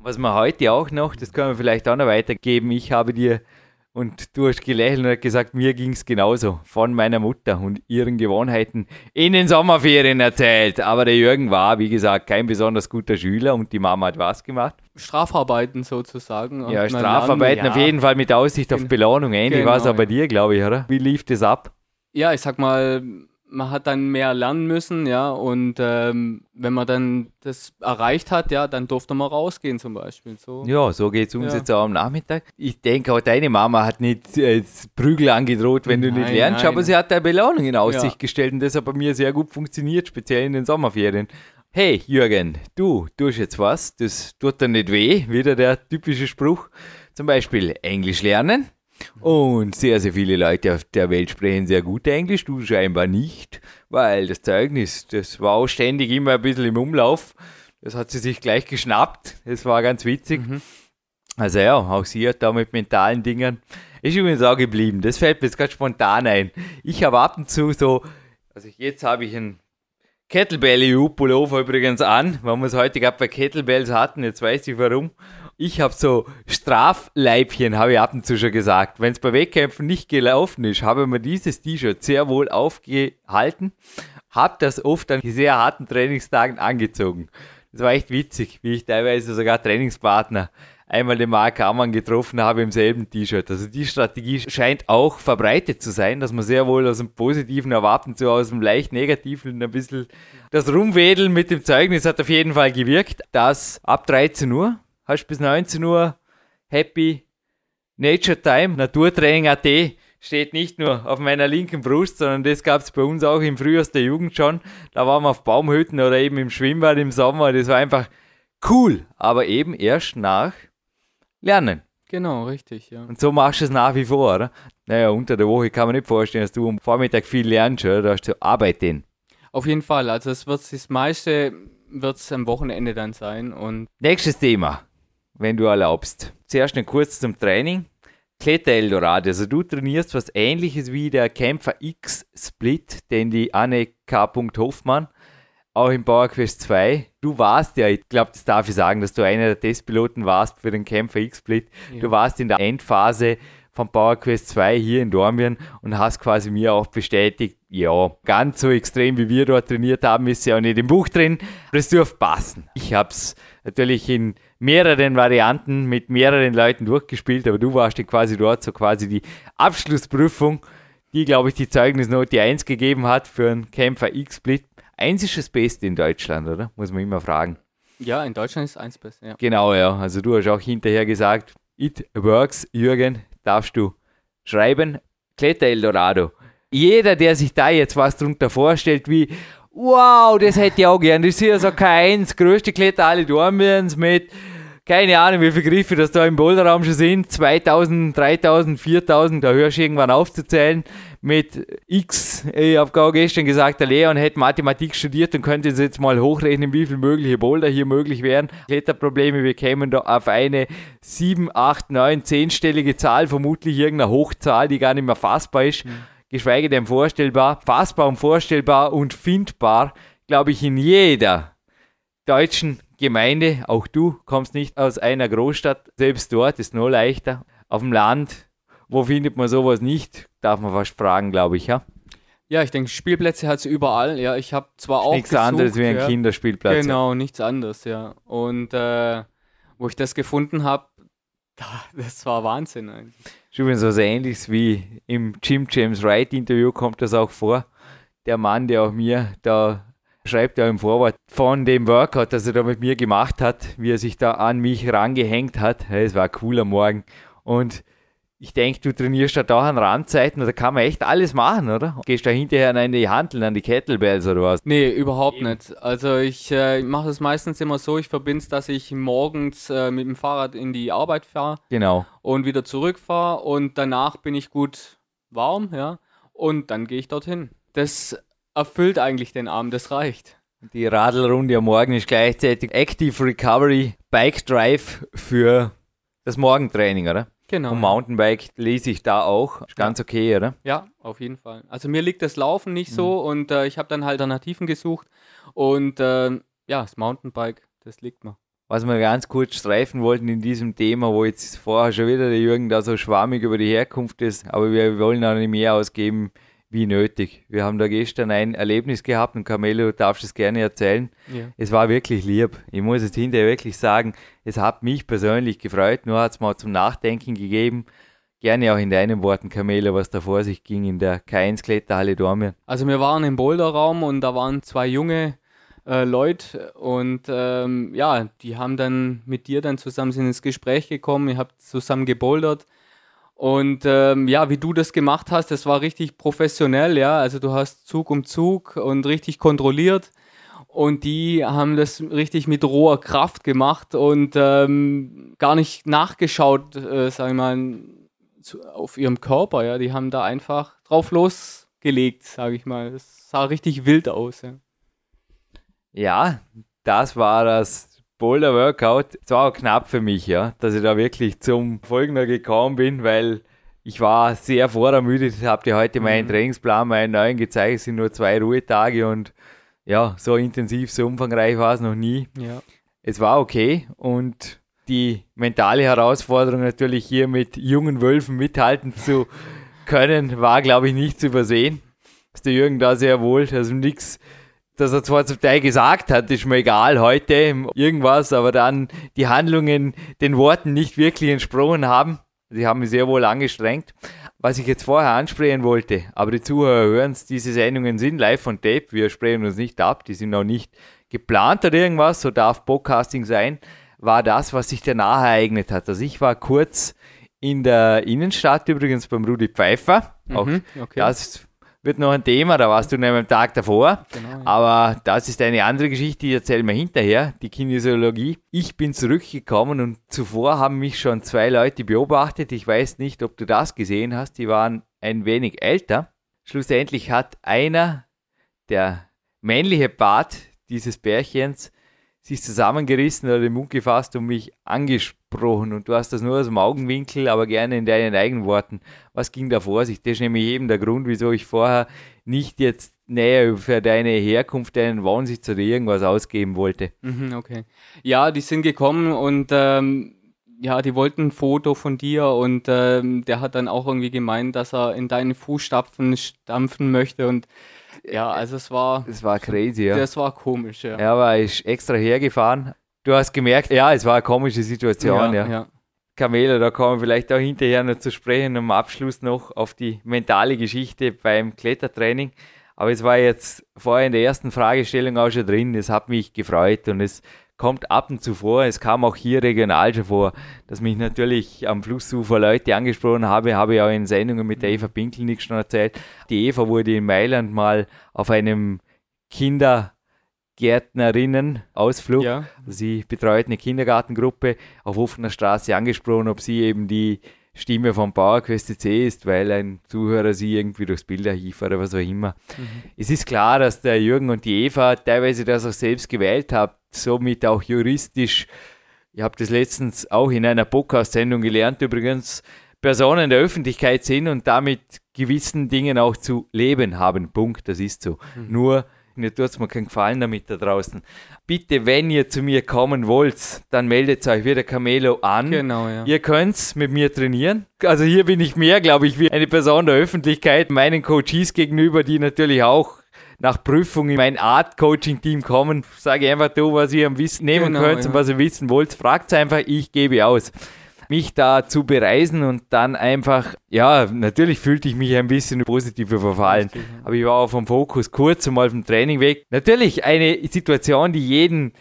Speaker 2: Was wir heute auch noch, das können wir vielleicht auch noch weitergeben, ich habe dir und du hast gelächelt und gesagt, mir ging es genauso von meiner Mutter und ihren Gewohnheiten in den Sommerferien erzählt. Aber der Jürgen war, wie gesagt, kein besonders guter Schüler und die Mama hat was gemacht?
Speaker 3: Strafarbeiten sozusagen.
Speaker 2: Ja, Strafarbeiten lernen, auf jeden Fall mit Aussicht auf Belohnung. Ähnlich genau, war es auch bei dir, glaube ich, oder? Wie lief das ab?
Speaker 3: ja, ich sag mal, man hat dann mehr lernen müssen, ja, und ähm, wenn man dann das erreicht hat, ja, dann durfte man rausgehen zum Beispiel. So.
Speaker 2: Ja, so geht es uns ja. jetzt auch am Nachmittag. Ich denke, auch deine Mama hat nicht äh, Prügel angedroht, wenn nein, du nicht lernst, nein. aber sie hat eine Belohnung in Aussicht ja. gestellt und das hat bei mir sehr gut funktioniert, speziell in den Sommerferien. Hey Jürgen, du tust jetzt was, das tut dir nicht weh, wieder der typische Spruch. Zum Beispiel Englisch lernen, und sehr, sehr viele Leute auf der Welt sprechen sehr gut Englisch, du scheinbar nicht, weil das Zeugnis, das war auch ständig immer ein bisschen im Umlauf. Das hat sie sich gleich geschnappt. Das war ganz witzig. Mhm. Also ja, auch sie hat da mit mentalen Dingen. Ist übrigens auch geblieben. Das fällt mir jetzt ganz spontan ein. Ich habe ab und zu so, also jetzt habe ich einen Kettlebell EU-Pullover übrigens an, weil wir es heute gerade bei Kettlebells hatten, jetzt weiß ich warum ich habe so Strafleibchen, habe ich ab und zu schon gesagt. Wenn es bei Wettkämpfen nicht gelaufen ist, habe ich mir dieses T-Shirt sehr wohl aufgehalten, habe das oft an sehr harten Trainingstagen angezogen. Das war echt witzig, wie ich teilweise sogar Trainingspartner einmal den Mark Ammann getroffen habe im selben T-Shirt. Also die Strategie scheint auch verbreitet zu sein, dass man sehr wohl aus dem Positiven erwarten zu aus dem leicht Negativen ein bisschen das Rumwedeln mit dem Zeugnis hat auf jeden Fall gewirkt. Das ab 13 Uhr hast bis 19 Uhr Happy Nature Time, Naturtraining.at steht nicht nur auf meiner linken Brust, sondern das gab es bei uns auch im Frühjahr der Jugend schon. Da waren wir auf Baumhütten oder eben im Schwimmbad im Sommer. Das war einfach cool, aber eben erst nach Lernen.
Speaker 3: Genau, richtig, ja.
Speaker 2: Und so machst du es nach wie vor, oder? Naja, unter der Woche kann man nicht vorstellen, dass du am Vormittag viel lernst, oder? Da hast du Arbeit den.
Speaker 3: Auf jeden Fall, also es wird das meiste wird es am Wochenende dann sein. Und
Speaker 2: Nächstes Thema wenn du erlaubst. Zuerst noch kurz zum Training. Kletter Eldorado, also du trainierst was ähnliches wie der Kämpfer X Split, den die Anne K. Hoffmann auch im Power Quest 2. Du warst ja, ich glaube, das darf ich sagen, dass du einer der Testpiloten warst für den Kämpfer X-Split. Ja. Du warst in der Endphase von Power Quest 2 hier in Dormien und hast quasi mir auch bestätigt, ja, ganz so extrem wie wir dort trainiert haben, ist ja auch nicht im Buch drin. Das dürfte passen. Ich habe es natürlich in mehreren Varianten mit mehreren Leuten durchgespielt, aber du warst ja quasi dort so quasi die Abschlussprüfung, die, glaube ich, die Zeugnisnote 1 gegeben hat für einen Kämpfer X-Split. Eins ist das Beste in Deutschland, oder? Muss man immer fragen.
Speaker 3: Ja, in Deutschland ist eins besser, ja.
Speaker 2: Genau, ja. Also du hast auch hinterher gesagt, it works, Jürgen, darfst du schreiben. Kletter Eldorado. Jeder, der sich da jetzt was drunter vorstellt, wie, wow, das hätte ich auch gern. Das ist ja so kein größte Kletter alle Dormiens mit keine Ahnung, wie viele Griffe das da im Boulderraum schon sind. 2000, 3000, 4000, da hörst du irgendwann aufzuzählen. Mit X, ich habe gestern gesagt, der Leon hätte Mathematik studiert und könnte jetzt mal hochrechnen, wie viele mögliche Boulder hier möglich wären. Kletterprobleme, wir kämen da auf eine 7, 8, 9, 10-stellige Zahl, vermutlich irgendeine Hochzahl, die gar nicht mehr fassbar ist. Mhm. Geschweige denn vorstellbar, fassbar und vorstellbar und findbar, glaube ich, in jeder deutschen Gemeinde, auch du kommst nicht aus einer Großstadt, selbst dort ist nur leichter. Auf dem Land, wo findet man sowas nicht? Darf man fast fragen, glaube ich, ja.
Speaker 3: Ja, ich denke, Spielplätze hat es überall. Ja, ich habe zwar auch.
Speaker 2: Nichts gesucht, anderes wie ein ja. Kinderspielplatz.
Speaker 3: Genau, nichts anderes, ja. Und äh, wo ich das gefunden habe, das war Wahnsinn eigentlich.
Speaker 2: Übrigens was ähnliches wie im Jim James Wright Interview kommt das auch vor. Der Mann, der auch mir da schreibt ja im Vorwort von dem Workout, das er da mit mir gemacht hat, wie er sich da an mich rangehängt hat. Es war cool am Morgen. Und ich denke, du trainierst da auch an Randzeiten, da kann man echt alles machen, oder? Gehst da hinterher an die Handeln, an die Kettlebells oder was?
Speaker 3: Nee, überhaupt nicht. Also ich äh, mache es meistens immer so, ich verbinde es, dass ich morgens äh, mit dem Fahrrad in die Arbeit fahre.
Speaker 2: Genau.
Speaker 3: Und wieder zurückfahre und danach bin ich gut warm, ja. Und dann gehe ich dorthin. Das erfüllt eigentlich den Abend, das reicht.
Speaker 2: Die Radlrunde am Morgen ist gleichzeitig Active Recovery Bike Drive für das Morgentraining, oder?
Speaker 3: Genau.
Speaker 2: Und Mountainbike lese ich da auch. Ist ganz okay, oder?
Speaker 3: Ja, auf jeden Fall. Also mir liegt das Laufen nicht so mhm. und äh, ich habe dann Alternativen gesucht und äh, ja, das Mountainbike, das liegt mir.
Speaker 2: Was wir ganz kurz streifen wollten in diesem Thema, wo jetzt vorher schon wieder der Jürgen da so schwammig über die Herkunft ist, aber wir wollen auch nicht mehr ausgeben, wie nötig. Wir haben da gestern ein Erlebnis gehabt und Carmelo, du darfst es gerne erzählen. Ja. Es war wirklich lieb. Ich muss es hinterher wirklich sagen, es hat mich persönlich gefreut, nur hat es mal zum Nachdenken gegeben. Gerne auch in deinen Worten, Carmelo, was da vor sich ging in der K1 Kletterhalle Dormien.
Speaker 3: Also wir waren im Boulderraum und da waren zwei junge äh, Leute und ähm, ja, die haben dann mit dir dann zusammen ins Gespräch gekommen, ihr habt zusammen gebouldert und ähm, ja, wie du das gemacht hast, das war richtig professionell, ja. Also du hast Zug um Zug und richtig kontrolliert. Und die haben das richtig mit roher Kraft gemacht und ähm, gar nicht nachgeschaut, äh, sag ich mal, zu, auf ihrem Körper, ja. Die haben da einfach drauf losgelegt, sage ich mal. Es sah richtig wild aus, ja.
Speaker 2: Ja, das war das Boulder Workout. Es war auch knapp für mich, ja, dass ich da wirklich zum Folgender gekommen bin, weil ich war sehr vorermüdet. Ich habe dir heute meinen mhm. Trainingsplan, meinen neuen gezeigt. Es sind nur zwei Ruhetage und ja, so intensiv, so umfangreich war es noch nie.
Speaker 3: Ja.
Speaker 2: Es war okay und die mentale Herausforderung natürlich hier mit jungen Wölfen mithalten zu können, war glaube ich nicht zu übersehen. Ist der Jürgen da sehr wohl, also nichts dass er zwar zum Teil gesagt hat, ist mir egal heute, irgendwas, aber dann die Handlungen den Worten nicht wirklich entsprochen haben. Sie haben mich sehr wohl angestrengt. Was ich jetzt vorher ansprechen wollte, aber die Zuhörer hören es, diese Sendungen sind live von Tape, wir sprechen uns nicht ab, die sind auch nicht geplant oder irgendwas, so darf Podcasting sein, war das, was sich danach ereignet hat. Also ich war kurz in der Innenstadt übrigens beim Rudi Pfeiffer. Mhm, auch okay. das wird noch ein Thema, da warst du nämlich am Tag davor. Genau, ja. Aber das ist eine andere Geschichte, die erzählen wir hinterher, die Kinesiologie. Ich bin zurückgekommen und zuvor haben mich schon zwei Leute beobachtet. Ich weiß nicht, ob du das gesehen hast. Die waren ein wenig älter. Schlussendlich hat einer, der männliche Part dieses Bärchens, sich zusammengerissen oder den Mund gefasst und mich angesprochen. Und du hast das nur aus dem Augenwinkel, aber gerne in deinen eigenen Worten. Was ging da vor sich? Das ist nämlich eben der Grund, wieso ich vorher nicht jetzt näher für deine Herkunft, deinen Wohnsitz oder irgendwas ausgeben wollte.
Speaker 3: Mhm, okay. Ja, die sind gekommen und ähm, ja, die wollten ein Foto von dir und ähm, der hat dann auch irgendwie gemeint, dass er in deine Fußstapfen stampfen möchte und ja, also es war.
Speaker 2: Das war crazy, ja.
Speaker 3: Das war komisch, ja.
Speaker 2: Er ist extra hergefahren. Du hast gemerkt, ja, es war eine komische Situation, ja.
Speaker 3: ja.
Speaker 2: Kamela, da kommen wir vielleicht auch hinterher noch zu sprechen, am Abschluss noch auf die mentale Geschichte beim Klettertraining. Aber es war jetzt vorher in der ersten Fragestellung auch schon drin. Es hat mich gefreut und es kommt ab und zu vor. Es kam auch hier regional schon vor, dass mich natürlich am Flussufer Leute angesprochen habe. Habe ich auch in Sendungen mit der Eva Pinkelnick schon erzählt. Die Eva wurde in Mailand mal auf einem Kindergärtnerinnen-Ausflug. Ja. Sie betreut eine Kindergartengruppe auf offener Straße angesprochen, ob sie eben die Stimme vom PowerQuest C ist, weil ein Zuhörer sie irgendwie durchs Bilderarchiv oder was auch immer. Mhm. Es ist klar, dass der Jürgen und die Eva teilweise das auch selbst gewählt haben, somit auch juristisch. Ich habe das letztens auch in einer Podcast-Sendung gelernt, übrigens, Personen der Öffentlichkeit sind und damit gewissen Dingen auch zu leben haben. Punkt, das ist so. Mhm. Nur mir tut es mir keinen Gefallen damit da draußen. Bitte, wenn ihr zu mir kommen wollt, dann meldet euch wieder Camelo an.
Speaker 3: Genau, ja.
Speaker 2: Ihr könnt mit mir trainieren. Also hier bin ich mehr, glaube ich, wie eine Person der Öffentlichkeit, meinen Coaches gegenüber, die natürlich auch nach Prüfung in mein Art-Coaching-Team kommen. Sage einfach du, was ihr am Wissen nehmen genau, könnt ja. und was ihr wissen wollt. Fragt einfach, ich gebe aus mich da zu bereisen und dann einfach, ja, natürlich fühlte ich mich ein bisschen positiver verfallen, aber ich war auch vom Fokus kurz einmal vom Training weg. Natürlich eine Situation, die jeden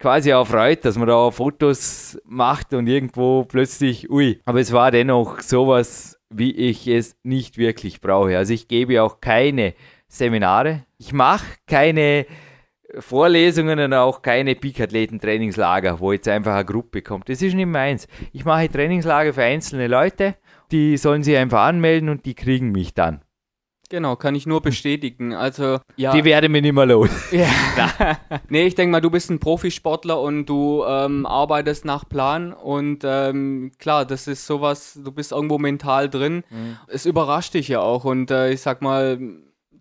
Speaker 2: quasi auch freut, dass man da Fotos macht und irgendwo plötzlich, ui, aber es war dennoch sowas, wie ich es nicht wirklich brauche. Also ich gebe auch keine Seminare, ich mache keine Vorlesungen und auch keine Peak-Athleten-Trainingslager, wo jetzt einfach eine Gruppe kommt. Das ist nicht meins. Ich mache Trainingslager für einzelne Leute, die sollen sich einfach anmelden und die kriegen mich dann.
Speaker 3: Genau, kann ich nur bestätigen. Also, ja.
Speaker 2: Die werden mir nicht mehr los. Ja.
Speaker 3: nee, ich denke mal, du bist ein Profisportler und du ähm, arbeitest nach Plan und ähm, klar, das ist sowas, du bist irgendwo mental drin. Mhm. Es überrascht dich ja auch und äh, ich sag mal,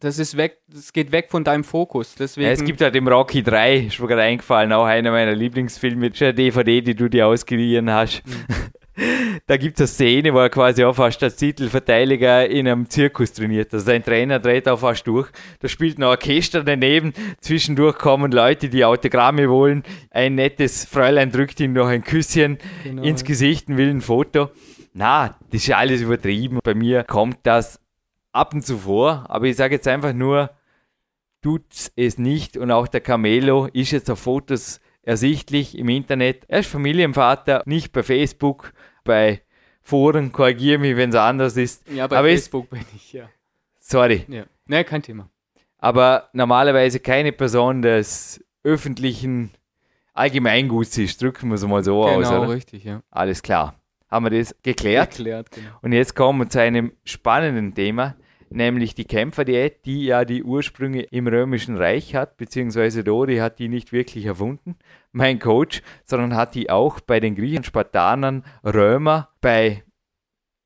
Speaker 3: das ist weg, das geht weg von deinem Fokus. Deswegen
Speaker 2: ja, es gibt halt im Rocky 3, ist mir gerade eingefallen, auch einer meiner Lieblingsfilme, ist eine DVD, die du dir ausgeliehen hast. Mhm. da gibt es eine Szene, wo er quasi auch fast als Titelverteidiger in einem Zirkus trainiert. Also sein Trainer dreht auch fast durch. Da spielt ein Orchester daneben. Zwischendurch kommen Leute, die Autogramme wollen. Ein nettes Fräulein drückt ihm noch ein Küsschen genau. ins Gesicht und will ein Foto. Na, das ist alles übertrieben. Bei mir kommt das ab und zu vor, aber ich sage jetzt einfach nur, tut es nicht und auch der Camelo ist jetzt auf Fotos ersichtlich im Internet. Er ist Familienvater, nicht bei Facebook, bei Foren, korrigiere mich, wenn es anders ist.
Speaker 3: Ja, bei aber Facebook bin ich, ja.
Speaker 2: Sorry.
Speaker 3: Ja. Nee, kein Thema.
Speaker 2: Aber normalerweise keine Person des öffentlichen Allgemeinguts ist, drücken wir es mal so
Speaker 3: genau,
Speaker 2: aus.
Speaker 3: Genau, richtig, ja.
Speaker 2: Alles klar. Haben wir das geklärt?
Speaker 3: Geklärt, genau.
Speaker 2: Und jetzt kommen wir zu einem spannenden Thema, nämlich die Kämpferdiät, die ja die Ursprünge im Römischen Reich hat, beziehungsweise Dori hat die nicht wirklich erfunden, mein Coach, sondern hat die auch bei den Griechen, Spartanern, Römer, bei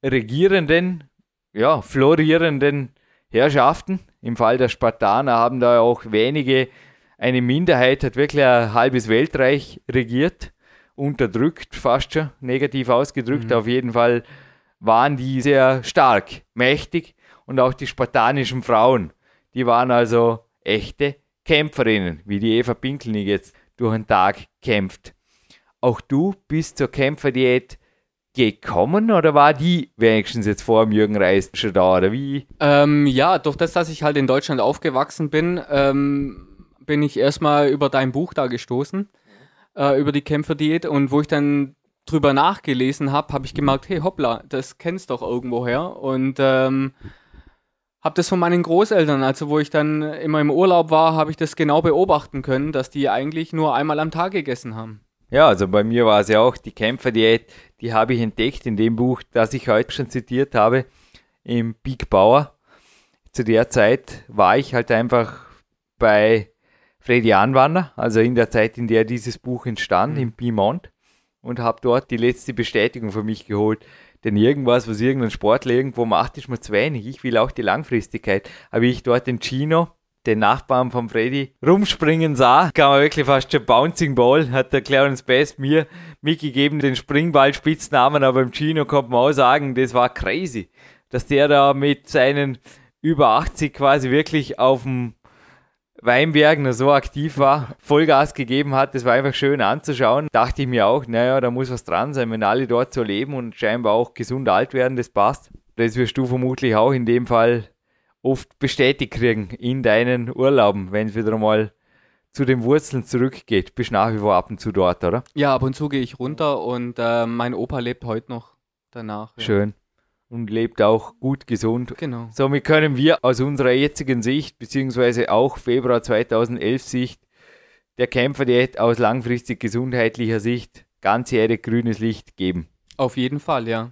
Speaker 2: regierenden, ja, florierenden Herrschaften. Im Fall der Spartaner haben da auch wenige, eine Minderheit hat wirklich ein halbes Weltreich regiert, unterdrückt, fast schon negativ ausgedrückt. Mhm. Auf jeden Fall waren die sehr stark, mächtig und auch die spartanischen Frauen, die waren also echte Kämpferinnen, wie die Eva Pinkelnig jetzt durch den Tag kämpft. Auch du bist zur Kämpferdiät gekommen oder war die wenigstens jetzt vor dem Jürgen Reis schon da oder wie?
Speaker 3: Ähm, ja, durch das, dass ich halt in Deutschland aufgewachsen bin, ähm, bin ich erstmal über dein Buch da gestoßen, äh, über die Kämpferdiät und wo ich dann drüber nachgelesen habe, habe ich gemerkt, hey hoppla, das kennst doch irgendwoher und ähm, habe das von meinen Großeltern, also wo ich dann immer im Urlaub war, habe ich das genau beobachten können, dass die eigentlich nur einmal am Tag gegessen haben.
Speaker 2: Ja, also bei mir war es ja auch die Kämpferdiät, die habe ich entdeckt in dem Buch, das ich heute schon zitiert habe, im Big Bauer. Zu der Zeit war ich halt einfach bei Freddy Anwander, also in der Zeit, in der dieses Buch entstand, mhm. im Piemont, und habe dort die letzte Bestätigung für mich geholt, denn irgendwas, was irgendein Sportler irgendwo macht, ist mir zu wenig. Ich will auch die Langfristigkeit. Aber ich dort den Chino den Nachbarn von Freddy rumspringen sah, kann man wirklich fast schon Bouncing Ball, hat der Clarence Best mir mitgegeben, den Springball-Spitznamen, aber im Chino konnte man auch sagen, das war crazy, dass der da mit seinen über 80 quasi wirklich auf dem Weinbergen so aktiv war, Vollgas gegeben hat, das war einfach schön anzuschauen. Dachte ich mir auch, naja, da muss was dran sein, wenn alle dort so leben und scheinbar auch gesund alt werden, das passt. Das wirst du vermutlich auch in dem Fall oft bestätigt kriegen in deinen Urlauben, wenn es wieder mal zu den Wurzeln zurückgeht. Bist nach wie vor ab und zu dort, oder?
Speaker 3: Ja, ab und zu gehe ich runter und äh, mein Opa lebt heute noch danach. Ja.
Speaker 2: Schön. Und lebt auch gut gesund.
Speaker 3: Genau.
Speaker 2: Somit können wir aus unserer jetzigen Sicht, beziehungsweise auch Februar 2011 Sicht, der Kämpferdiät aus langfristig gesundheitlicher Sicht ganzjährig grünes Licht geben.
Speaker 3: Auf jeden Fall, ja.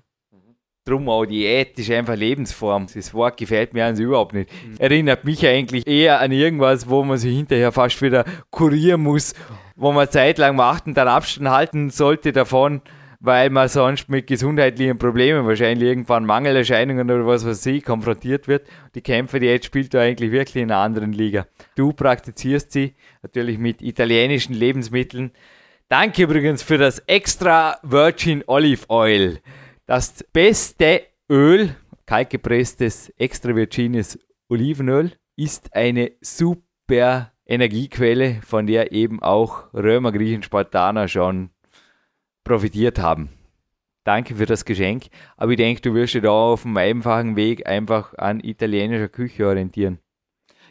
Speaker 2: Drum auch Diät ist einfach Lebensform. Das Wort gefällt mir also überhaupt nicht. Mhm. Erinnert mich eigentlich eher an irgendwas, wo man sich hinterher fast wieder kurieren muss, wo man zeitlang macht und dann Abstand halten sollte davon, weil man sonst mit gesundheitlichen Problemen, wahrscheinlich irgendwann Mangelerscheinungen oder was weiß ich, konfrontiert wird. Die Kämpfe, die jetzt spielt da eigentlich wirklich in einer anderen Liga. Du praktizierst sie natürlich mit italienischen Lebensmitteln. Danke übrigens für das extra Virgin Olive Oil. Das beste Öl, kaltgepresstes extra virgines Olivenöl, ist eine super Energiequelle, von der eben auch Römer, Griechen, Spartaner schon profitiert haben. Danke für das Geschenk, aber ich denke, du wirst dich da auf dem einfachen Weg einfach an italienischer Küche orientieren.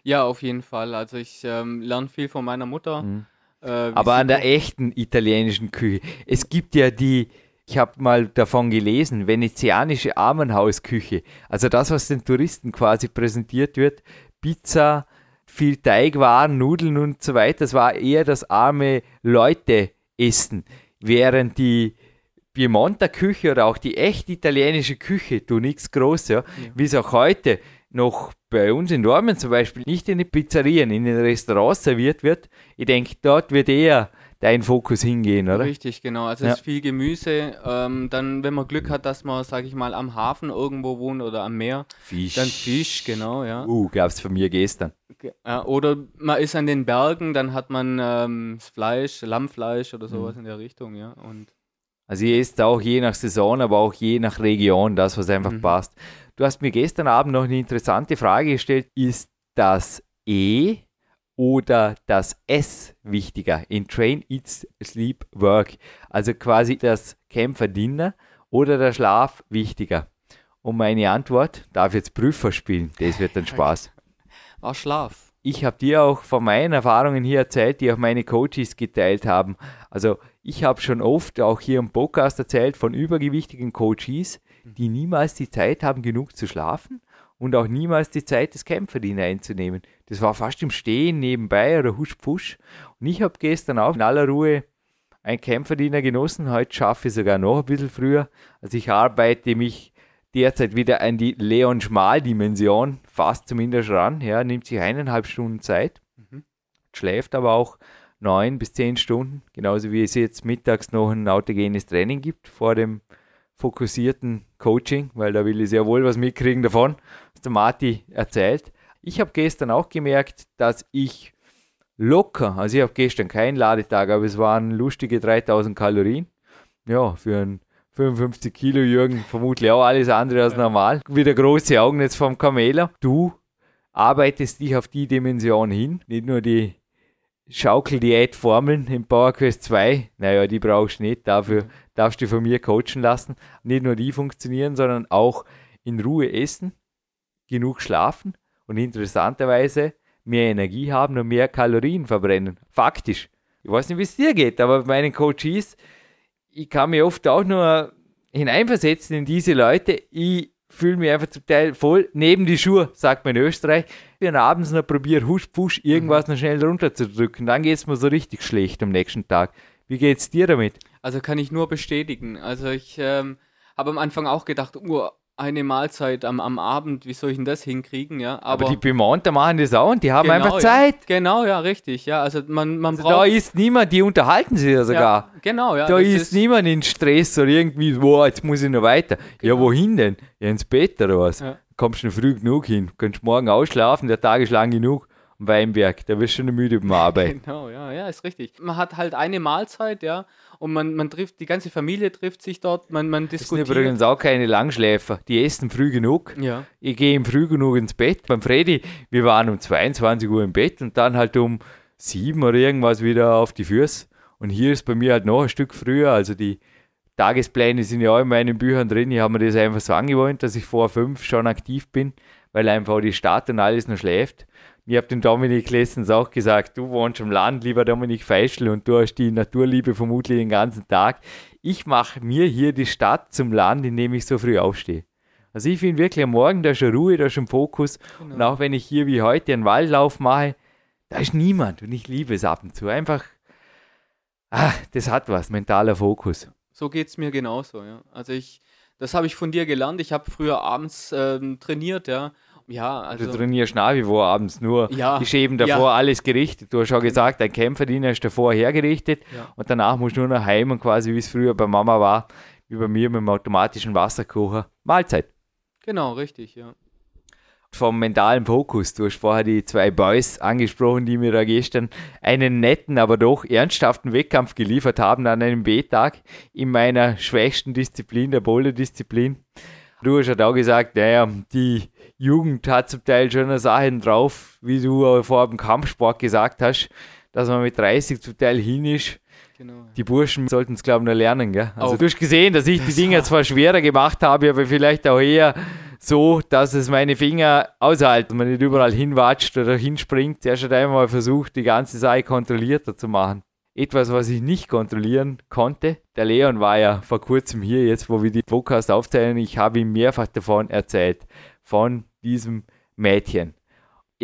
Speaker 3: Ja, auf jeden Fall. Also ich ähm, lerne viel von meiner Mutter. Mhm.
Speaker 2: Äh, aber an der echten italienischen Küche. Es gibt ja die, ich habe mal davon gelesen, venezianische Armenhausküche. Also das, was den Touristen quasi präsentiert wird, Pizza, viel Teigwaren, Nudeln und so weiter, das war eher das arme Leute-Essen. Während die Piemonter Küche oder auch die echt italienische Küche, du nichts Großes, ja, ja. wie es auch heute noch bei uns in Dortmund zum Beispiel nicht in den Pizzerien, in den Restaurants serviert wird. Ich denke, dort wird eher dein Fokus hingehen, oder?
Speaker 3: Richtig, genau. Also ja. es ist viel Gemüse. Ähm, dann, wenn man Glück hat, dass man, sage ich mal, am Hafen irgendwo wohnt oder am Meer.
Speaker 2: Fisch.
Speaker 3: Dann Fisch, genau, ja.
Speaker 2: Uh, gab's von mir gestern.
Speaker 3: Ja, oder man ist an den Bergen, dann hat man ähm, Fleisch, Lammfleisch oder sowas mhm. in der Richtung, ja. Und
Speaker 2: also hier ist auch je nach Saison, aber auch je nach Region das, was einfach mhm. passt. Du hast mir gestern Abend noch eine interessante Frage gestellt. Ist das E oder das S wichtiger in Train, Eat, Sleep, Work? Also quasi das Kämpfer-Dinner oder der Schlaf wichtiger? Und meine Antwort, darf jetzt Prüfer spielen, das wird dann Spaß.
Speaker 3: War Schlaf.
Speaker 2: Ich habe dir auch von meinen Erfahrungen hier erzählt, die auch meine Coaches geteilt haben. Also ich habe schon oft auch hier im Podcast erzählt von übergewichtigen Coaches, die niemals die Zeit haben, genug zu schlafen und auch niemals die Zeit, das Kämpferdiener einzunehmen. Das war fast im Stehen nebenbei oder husch-pfusch. Und ich habe gestern auch in aller Ruhe ein Kämpferdiener genossen. Heute schaffe ich sogar noch ein bisschen früher. Also ich arbeite mich derzeit wieder an die Leon-Schmal-Dimension, fast zumindest ran. Ja, nimmt sich eineinhalb Stunden Zeit, mhm. schläft aber auch neun bis zehn Stunden, genauso wie es jetzt mittags noch ein autogenes Training gibt vor dem fokussierten Coaching, weil da will ich sehr wohl was mitkriegen davon, was der Marti erzählt. Ich habe gestern auch gemerkt, dass ich locker, also ich habe gestern keinen Ladetag, aber es waren lustige 3000 Kalorien. Ja, für einen 55 Kilo Jürgen vermutlich auch alles andere als normal. Wieder große Augen jetzt vom Kamela. Du arbeitest dich auf die Dimension hin, nicht nur die Schaukeldiät-Formeln im PowerQuest 2, naja, die brauchst du nicht, dafür darfst du von mir coachen lassen. Nicht nur die funktionieren, sondern auch in Ruhe essen, genug schlafen und interessanterweise mehr Energie haben und mehr Kalorien verbrennen. Faktisch. Ich weiß nicht, wie es dir geht, aber bei meinen Coaches, ich kann mich oft auch nur hineinversetzen in diese Leute. Ich fühle mich einfach zum Teil voll neben die Schuhe, sagt man in Österreich. Ich habe abends noch probiert, husch, pusch, irgendwas mhm. noch schnell runterzudrücken. Dann geht es mir so richtig schlecht am nächsten Tag. Wie geht es dir damit?
Speaker 3: Also kann ich nur bestätigen. Also ich ähm, habe am Anfang auch gedacht, oh, eine Mahlzeit am, am Abend, wie soll ich denn das hinkriegen, ja?
Speaker 2: Aber, aber die Piemonter machen das auch und die haben genau, einfach Zeit.
Speaker 3: Ja. Genau, ja, richtig, ja. Also man, man
Speaker 2: also
Speaker 3: braucht.
Speaker 2: Da ist niemand, die unterhalten sich ja sogar.
Speaker 3: Ja, genau, ja.
Speaker 2: Da ist, ist, niemand in Stress oder irgendwie, boah, jetzt muss ich noch weiter. Genau. Ja, wohin denn? Ja, ins Bett oder was? Ja. Kommst du früh genug hin, kannst morgen ausschlafen, der Tag ist lang genug am Weinberg. Da wirst du schon müde beim Arbeiten.
Speaker 3: Genau, ja, ja, ist richtig. Man hat halt eine Mahlzeit, ja, und man, man trifft, die ganze Familie trifft sich dort, man, man
Speaker 2: Das sind
Speaker 3: diskutiert.
Speaker 2: übrigens auch keine Langschläfer. Die essen früh genug.
Speaker 3: ja,
Speaker 2: Ich gehe früh genug ins Bett. Beim Freddy, wir waren um 22 Uhr im Bett und dann halt um 7 oder irgendwas wieder auf die Füße. Und hier ist bei mir halt noch ein Stück früher. Also die Tagespläne sind ja auch in meinen Büchern drin. Ich habe mir das einfach so angewöhnt, dass ich vor 5 schon aktiv bin, weil einfach die Stadt und alles noch schläft. Ich habe dem Dominik letztens auch gesagt, du wohnst im Land, lieber Dominik Feischl, und du hast die Naturliebe vermutlich den ganzen Tag. Ich mache mir hier die Stadt zum Land, indem ich so früh aufstehe. Also ich finde wirklich am Morgen, da ist schon Ruhe, da ist schon Fokus. Und auch wenn ich hier wie heute einen Waldlauf mache, da ist niemand und ich liebe es ab und zu. Einfach, ah, das hat was, mentaler Fokus.
Speaker 3: so geht es mir genauso, ja. Also ich, das habe ich von dir gelernt. Ich habe früher abends ähm, trainiert, ja. Ja, also.
Speaker 2: du trainierst nach wie vor abends nur.
Speaker 3: Ja,
Speaker 2: ist eben davor
Speaker 3: ja.
Speaker 2: alles gerichtet. Du hast schon gesagt, dein Kämpferdiener ist davor hergerichtet
Speaker 3: Ja.
Speaker 2: und danach musst du nur noch heim und quasi wie es früher bei Mama war, wie bei mir mit dem automatischen Wasserkocher. Mahlzeit.
Speaker 3: Genau, richtig, ja.
Speaker 2: vom mentalen Fokus. Du hast vorher die zwei Boys angesprochen, die mir da gestern einen netten, aber doch ernsthaften Wettkampf geliefert haben an einem B-Tag in meiner schwächsten Disziplin, der Boulder-Disziplin. Du hast ja da gesagt, naja, die Jugend hat zum Teil schon Sachen drauf, wie du vor dem Kampfsport gesagt hast, dass man mit 30 zum Teil hin ist.
Speaker 3: Genau.
Speaker 2: Die Burschen sollten es, glaube ich, noch lernen. Gell? Also du hast gesehen, dass ich die Dinger zwar schwerer gemacht habe, aber vielleicht auch eher so, dass es meine Finger aushalten, man nicht überall hinwatscht oder hinspringt. Der hat einmal versucht, die ganze Sache kontrollierter zu machen. Etwas, was ich nicht kontrollieren konnte. Der Leon war ja vor kurzem hier, jetzt wo wir die Podcast aufzeichnen. Ich habe ihm mehrfach davon erzählt, von diesem Mädchen.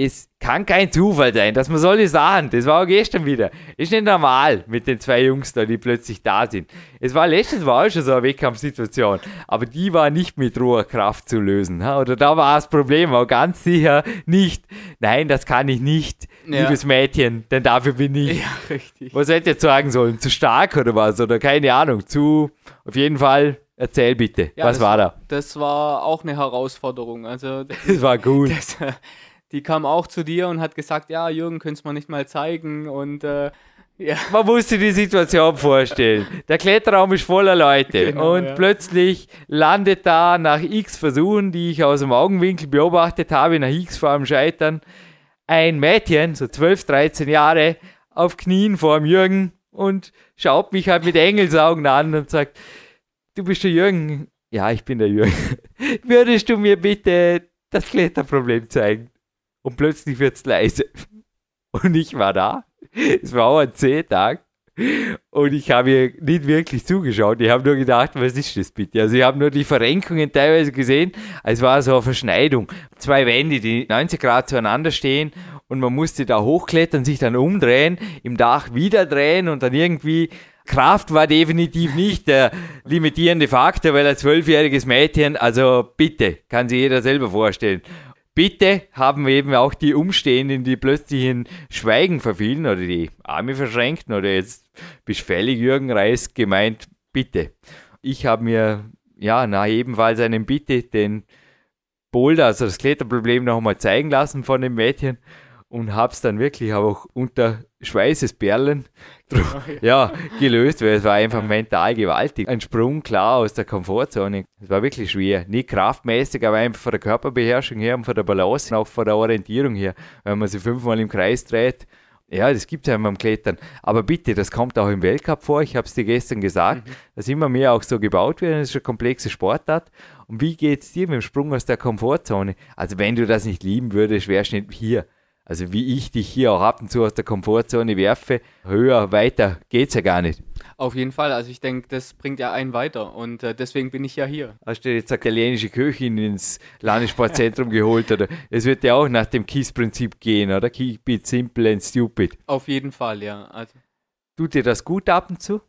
Speaker 2: Es kann kein Zufall sein, dass man solche Sachen, das war auch gestern wieder, ist nicht normal mit den zwei Jungs da, die plötzlich da sind. Es war letztes Mal auch schon so eine Wettkampfsituation, aber die war nicht mit roher Kraft zu lösen. Oder da war das Problem auch ganz sicher nicht, nein, das kann ich nicht,
Speaker 3: Ja.
Speaker 2: liebes Mädchen, denn dafür bin ich.
Speaker 3: Ja, richtig.
Speaker 2: Was hätte ich jetzt sagen sollen? Zu stark oder was? Oder keine Ahnung, zu, auf jeden Fall, erzähl bitte,
Speaker 3: Ja,
Speaker 2: was
Speaker 3: das-
Speaker 2: war da?
Speaker 3: Das war auch eine Herausforderung. Also
Speaker 2: Das war gut.
Speaker 3: das, die kam auch zu dir und hat gesagt, ja, Jürgen, könntest du mal nicht mal zeigen und äh, ja,
Speaker 2: Man muss sich die Situation vorstellen. Der Kletterraum ist voller Leute
Speaker 3: Genau,
Speaker 2: und
Speaker 3: ja.
Speaker 2: plötzlich landet da nach x Versuchen, die ich aus dem Augenwinkel beobachtet habe, nach x vor dem Scheitern, ein Mädchen, so 12, 13 Jahre, auf Knien vor dem Jürgen und schaut mich halt mit Engelsaugen an und sagt, du bist der Jürgen. Ja, ich bin der Jürgen. Würdest du mir bitte das Kletterproblem zeigen? Und plötzlich wird's leise. Und ich war da. Es war auch ein C-Tag. Und ich habe ihr nicht wirklich zugeschaut. Ich habe nur gedacht, was ist das bitte? Also ich habe nur die Verrenkungen teilweise gesehen. Es war so eine Verschneidung. Zwei Wände, die 90 Grad zueinander stehen und man musste da hochklettern, sich dann umdrehen, im Dach wieder drehen und dann irgendwie Kraft war definitiv nicht der limitierende Faktor, weil ein zwölfjähriges Mädchen, also bitte, kann sich jeder selber vorstellen. Bitte haben eben auch die Umstehenden, die plötzlich in Schweigen verfielen oder die Arme verschränkten oder jetzt bist fällig, Jürgen Reis, gemeint, bitte. Ich habe mir, ja, na ebenfalls einen Bitte, den Boulder, also das Kletterproblem noch einmal zeigen lassen von dem Mädchen und habe es dann wirklich auch unter Schweißesperlen ja, gelöst, weil es war einfach mental gewaltig. Ein Sprung klar aus der Komfortzone. Es war wirklich schwer. Nicht kraftmäßig, aber einfach von der Körperbeherrschung her und von der Balance und auch von der Orientierung her. Wenn man sich fünfmal im Kreis dreht, ja, das gibt es ja beim Klettern. Aber bitte, das kommt auch im Weltcup vor. Ich habe es dir gestern gesagt, dass immer mehr auch so gebaut wird. Das ist eine komplexe Sportart. Und wie geht es dir mit dem Sprung aus der Komfortzone? Also, wenn du das nicht lieben würdest, wärst du nicht hier. Also, wie ich dich hier auch ab und zu aus der Komfortzone werfe, höher, weiter geht's ja gar nicht.
Speaker 3: auf jeden Fall. Also ich denke, das bringt ja einen weiter und äh, deswegen bin ich ja hier.
Speaker 2: Hast du jetzt eine italienische Köchin ins Landessportzentrum geholt? Oder es wird ja auch nach dem KISS-Prinzip gehen, oder? Keep it simple and stupid.
Speaker 3: Auf jeden Fall, ja. Also
Speaker 2: Tut dir das gut ab und zu?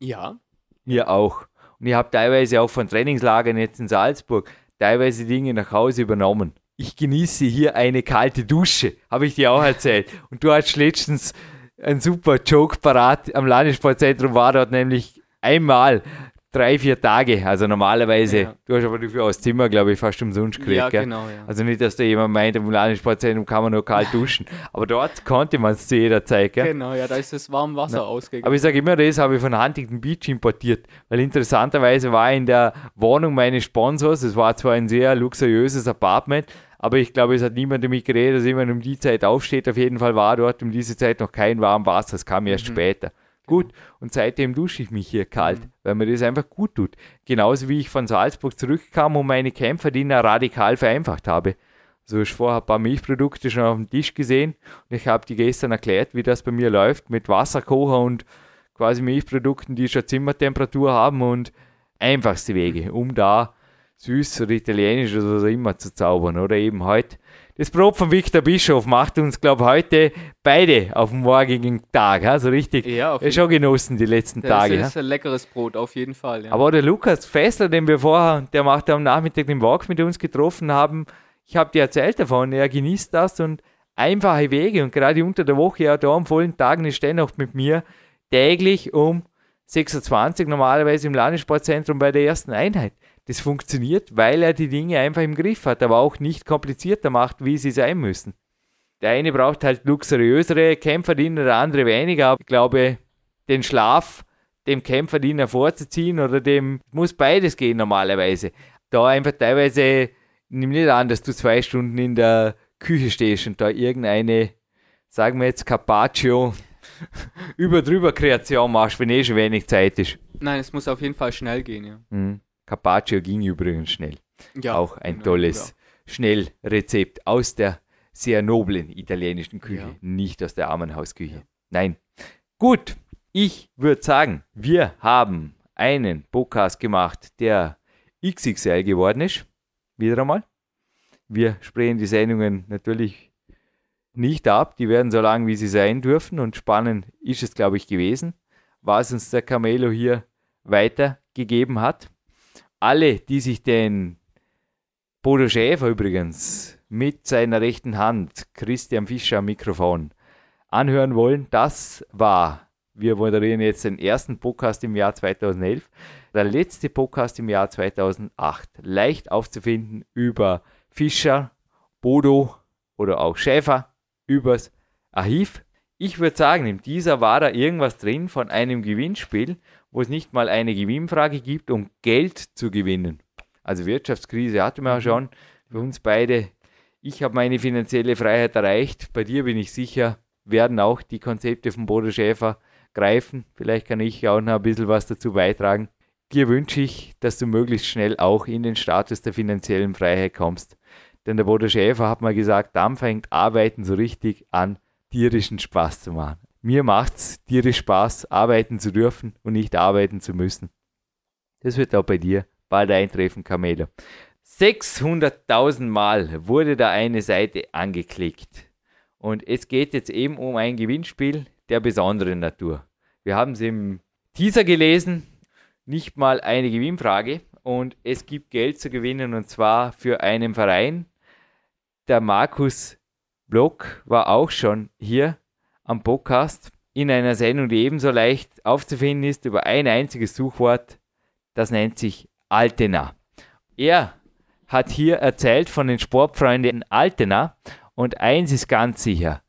Speaker 3: ja,
Speaker 2: Mir auch. Und ich habe teilweise auch von Trainingslagern jetzt in Salzburg teilweise Dinge nach Hause übernommen. Ich genieße hier eine kalte Dusche, habe ich dir auch erzählt. Und du hast letztens ein super Joke parat am Landessportzentrum, war dort nämlich einmal drei, vier Tage. Also normalerweise,
Speaker 3: Ja.
Speaker 2: du hast aber dafür aus Zimmer, glaube ich, fast umsonst gekriegt.
Speaker 3: Ja, genau, ja.
Speaker 2: Also nicht, dass da jemand meint, im Landessportzentrum kann man nur kalt duschen. Aber dort konnte man es zu jeder Zeit. Gell?
Speaker 3: Genau, ja, da ist das warme Wasser ausgegangen.
Speaker 2: Aber ich sage immer, das habe ich von Huntington Beach importiert, weil interessanterweise war in der Wohnung meines Sponsors, es war zwar ein sehr luxuriöses Apartment, aber ich glaube, es hat niemand damit geredet, dass jemand um die Zeit aufsteht. Auf jeden Fall war dort um diese Zeit noch kein warmes Wasser, es kam erst später. Gut, und seitdem dusche ich mich hier kalt, weil mir das einfach gut tut. Genauso wie ich von Salzburg zurückkam und meine Kämpferdiener radikal vereinfacht habe. So, ich vorher ein paar Milchprodukte schon auf dem Tisch gesehen und ich habe die gestern erklärt, wie das bei mir läuft mit Wasserkocher und quasi Milchprodukten, die schon Zimmertemperatur haben und einfachste Wege, um da süß oder italienisch oder was auch immer zu zaubern. Oder eben heute. Das Brot von Victor Bischof macht uns, glaube ich, heute beide auf dem morgigen Tag. ha, So richtig.
Speaker 3: Ja, auf
Speaker 2: Ja, schon genossen die letzten
Speaker 3: das
Speaker 2: Tage. ha.
Speaker 3: ist ein leckeres Brot, auf jeden Fall. Ja.
Speaker 2: Aber der Lukas Fessler, den wir vorher, der macht am Nachmittag den Walk mit uns getroffen haben, ich habe dir erzählt davon, er genießt das und einfache Wege und gerade unter der Woche, ja, da am vollen Tag ist dennoch mit mir täglich um 6.20 Uhr normalerweise im Landessportzentrum bei der ersten Einheit. Das funktioniert, weil er die Dinge einfach im Griff hat, aber auch nicht komplizierter macht, wie sie sein müssen. Der eine braucht halt luxuriösere Kämpferdiener, der andere weniger, aber ich glaube, den Schlaf dem Kämpferdiener vorzuziehen oder dem muss beides gehen normalerweise. Da einfach teilweise, nimm nicht an, dass du zwei Stunden in der Küche stehst und da irgendeine, sagen wir jetzt Carpaccio, über drüber Kreation machst, wenn eh schon wenig Zeit ist.
Speaker 3: Nein, es muss auf jeden Fall schnell gehen, ja.
Speaker 2: Mhm. Carpaccio ging übrigens schnell.
Speaker 3: ja
Speaker 2: Auch ein
Speaker 3: genau,
Speaker 2: tolles Schnellrezept aus der sehr noblen italienischen Küche,
Speaker 3: Ja.
Speaker 2: nicht aus der Armenhausküche. Nein. Gut, ich würde sagen, wir haben einen Podcast gemacht, der XXL geworden ist. Wieder einmal. Wir sprechen die Sendungen natürlich nicht ab. Die werden so lang, wie sie sein dürfen. Und spannend ist es, glaube ich, gewesen, was uns der Camelo hier weitergegeben hat. Alle, die sich den Bodo Schäfer übrigens mit seiner rechten Hand, Christian Fischer am Mikrofon, anhören wollen, das war, wir moderieren jetzt den ersten Podcast im Jahr 2011, der letzte Podcast im Jahr 2008, leicht aufzufinden über Fischer, Bodo oder auch Schäfer, übers Archiv. Ich würde sagen, in dieser war da irgendwas drin von einem Gewinnspiel, wo es nicht mal eine Gewinnfrage gibt, um Geld zu gewinnen. Also Wirtschaftskrise hatten wir ja schon. Für uns beide, ich habe meine finanzielle Freiheit erreicht. Bei dir bin ich sicher, werden auch die Konzepte von Bodo Schäfer greifen. Vielleicht kann ich auch noch ein bisschen was dazu beitragen. Dir wünsche ich, dass du möglichst schnell auch in den Status der finanziellen Freiheit kommst. Denn der Bodo Schäfer hat mal gesagt, dann fängt Arbeiten so richtig an, tierischen Spaß zu machen. Mir macht's tierisch Spaß, arbeiten zu dürfen und nicht arbeiten zu müssen. Das wird auch bei dir bald eintreffen, Camelo. 600.000 Mal wurde da eine Seite angeklickt. Und es geht jetzt eben um ein Gewinnspiel der besonderen Natur. Wir haben es im Teaser gelesen, nicht mal eine Gewinnfrage. Und es gibt Geld zu gewinnen und zwar für einen Verein. Der Markus Block war auch schon hier am Podcast in einer Sendung, die ebenso leicht aufzufinden ist über ein einziges Suchwort. Das nennt sich Altena. Er hat hier erzählt von den Sportfreunden Altena und eins ist ganz sicher.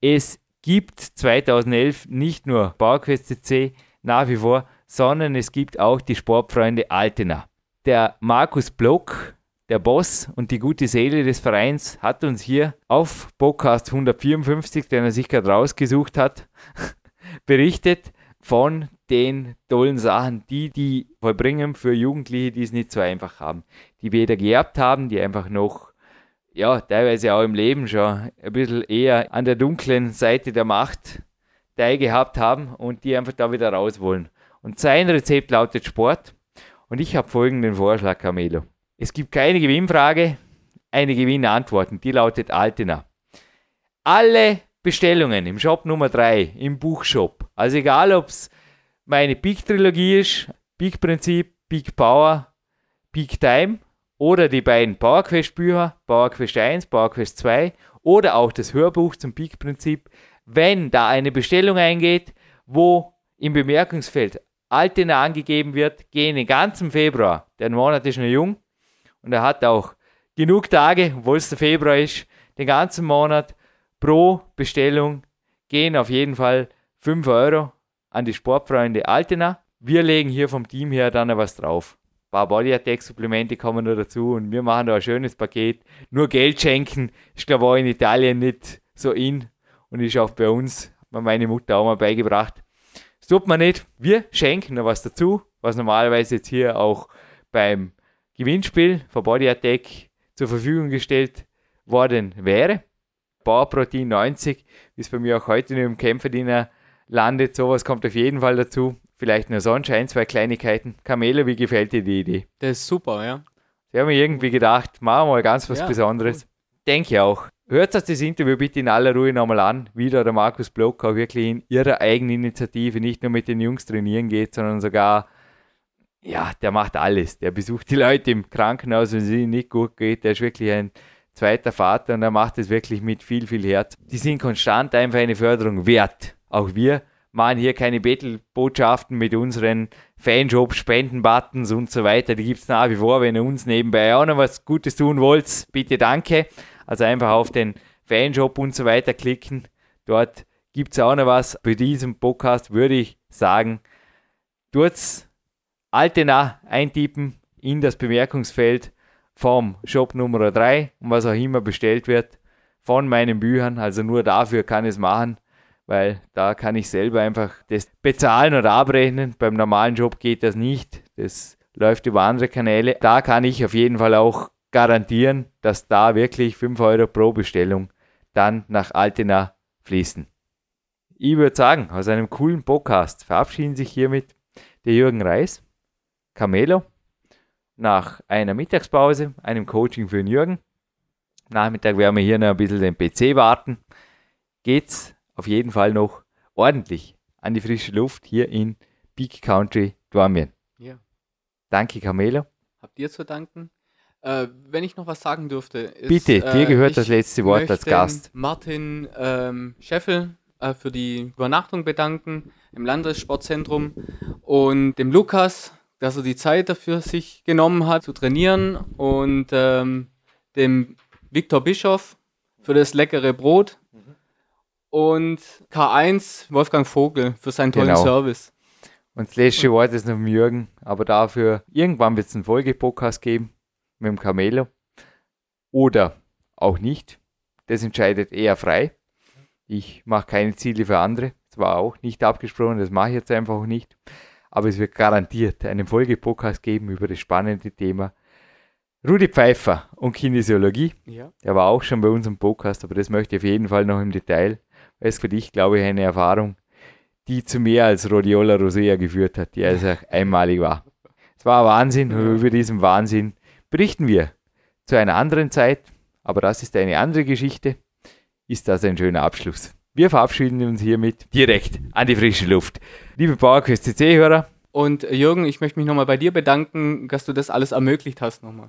Speaker 2: Es gibt 2011 nicht nur PowerQuest C nach wie vor, sondern es gibt auch die Sportfreunde Altena. Der Markus Block, der Boss und die gute Seele des Vereins, hat uns hier auf Podcast 154, den er sich gerade rausgesucht hat, berichtet von den tollen Sachen, die die vollbringen für Jugendliche, die es nicht so einfach haben, die weder geerbt haben, die einfach noch, ja, teilweise auch im Leben schon ein bisschen eher an der dunklen Seite der Macht teilgehabt haben und die einfach da wieder raus wollen. Und sein Rezept lautet Sport. Und ich habe folgenden Vorschlag, Camelo. Es gibt keine Gewinnfrage, eine Gewinnantwort die lautet Altena. Alle Bestellungen im Shop Nummer 3, im Buchshop, also egal ob es meine Peak-Trilogie ist, Peak-Prinzip, Peak Power, Peak Time oder die beiden PowerQuest-Bücher, PowerQuest 1, PowerQuest 2 oder auch das Hörbuch zum Peak-Prinzip, wenn da eine Bestellung eingeht, wo im Bemerkungsfeld Altena angegeben wird, gehen den ganzen Februar. Der Monat ist noch jung und er hat auch genug Tage, obwohl es der Februar ist, den ganzen Monat pro Bestellung gehen auf jeden Fall 5 Euro an die Sportfreunde Altena. Wir legen hier vom Team her dann was drauf. Ein paar Body Attack Supplemente kommen noch dazu und wir machen da ein schönes Paket. Nur Geld schenken ist glaube ich auch in Italien nicht so in und ist auch bei uns, hat mir meine Mutter auch mal beigebracht. Das tut man nicht. Wir schenken noch was dazu, was normalerweise jetzt hier auch beim Gewinnspiel von Body Attack zur Verfügung gestellt worden wäre. Bauprotein 90, wie es bei mir auch heute nur im Kämpferdiener landet. Sowas kommt auf jeden Fall dazu. Vielleicht nur sonst ein, zwei Kleinigkeiten. Kamele, wie gefällt dir die Idee?
Speaker 3: Das ist super, ja.
Speaker 2: Sie haben mir irgendwie gedacht, machen wir mal ganz was
Speaker 3: Ja,
Speaker 2: Besonderes. Denke auch. Hört euch das Interview bitte in aller Ruhe nochmal an, wie da der Markus Block auch wirklich in ihrer Eigeninitiative nicht nur mit den Jungs trainieren geht, sondern sogar, ja, der macht alles. Der besucht die Leute im Krankenhaus, wenn es ihnen nicht gut geht. Der ist wirklich ein zweiter Vater und er macht es wirklich mit viel, viel Herz. Die sind konstant einfach eine Förderung wert. Auch wir machen hier keine Bettelbotschaften mit unseren Fanjobs, Spendenbuttons und so weiter. Die gibt es nach wie vor. Wenn ihr uns nebenbei auch noch was Gutes tun wollt, bitte danke. Also einfach auf den Fanjob und so weiter klicken. Dort gibt es auch noch was. Bei diesem Podcast würde ich sagen, tut's Altena eintippen in das Bemerkungsfeld vom Shop Nummer 3 und was auch immer bestellt wird von meinen Büchern. Also nur dafür kann ich es machen, weil da kann ich selber einfach das bezahlen oder abrechnen. Beim normalen Job geht das nicht. Das läuft über andere Kanäle. Da kann ich auf jeden Fall auch garantieren, dass da wirklich 5 Euro pro Bestellung dann nach Altena fließen. Ich würde sagen, aus einem coolen Podcast verabschieden sich hiermit der Jürgen Reis, Camelo, nach einer Mittagspause, einem Coaching für den Jürgen. Nachmittag werden wir hier noch ein bisschen den PC warten. Geht's auf jeden Fall noch ordentlich an die frische Luft hier in Peak Country Dormien.
Speaker 3: ja.
Speaker 2: Danke, Camelo.
Speaker 3: Habt ihr zu danken? Äh, wenn ich noch was sagen dürfte. Ist,
Speaker 2: Bitte, dir
Speaker 3: äh,
Speaker 2: gehört das letzte Wort als Gast.
Speaker 3: Martin ähm, Scheffel äh, für die Übernachtung bedanken im Landessportzentrum und dem Lukas, dass er die Zeit dafür sich genommen hat zu trainieren und ähm, dem Viktor Bischoff für das leckere Brot und K1 Wolfgang Vogel für seinen tollen
Speaker 2: Genau.
Speaker 3: Service.
Speaker 2: Und das letzte Wort ist noch vom Jürgen, aber dafür irgendwann wird es einen Folgepodcast geben mit dem Camelo. Oder auch nicht. Das entscheidet er frei. Ich mache keine Ziele für andere. Das war auch nicht abgesprochen, das mache ich jetzt einfach nicht. Aber es wird garantiert einen Folgepodcast geben über das spannende Thema Rudi Pfeiffer und Kinesiologie.
Speaker 3: Ja.
Speaker 2: Der war auch schon bei uns im Podcast, aber das möchte ich auf jeden Fall noch im Detail. Weil es für dich, glaube ich, eine Erfahrung, die zu mehr als Rhodiola Rosea geführt hat, die also einmalig war. Es war Wahnsinn und über diesen Wahnsinn berichten wir zu einer anderen Zeit, aber das ist eine andere Geschichte. Ist das ein schöner Abschluss? Wir verabschieden uns hiermit direkt an die frische Luft. Liebe PowerQuest CC-Hörer,
Speaker 3: Und Jürgen, ich möchte mich nochmal bei dir bedanken, dass du das alles ermöglicht hast nochmal.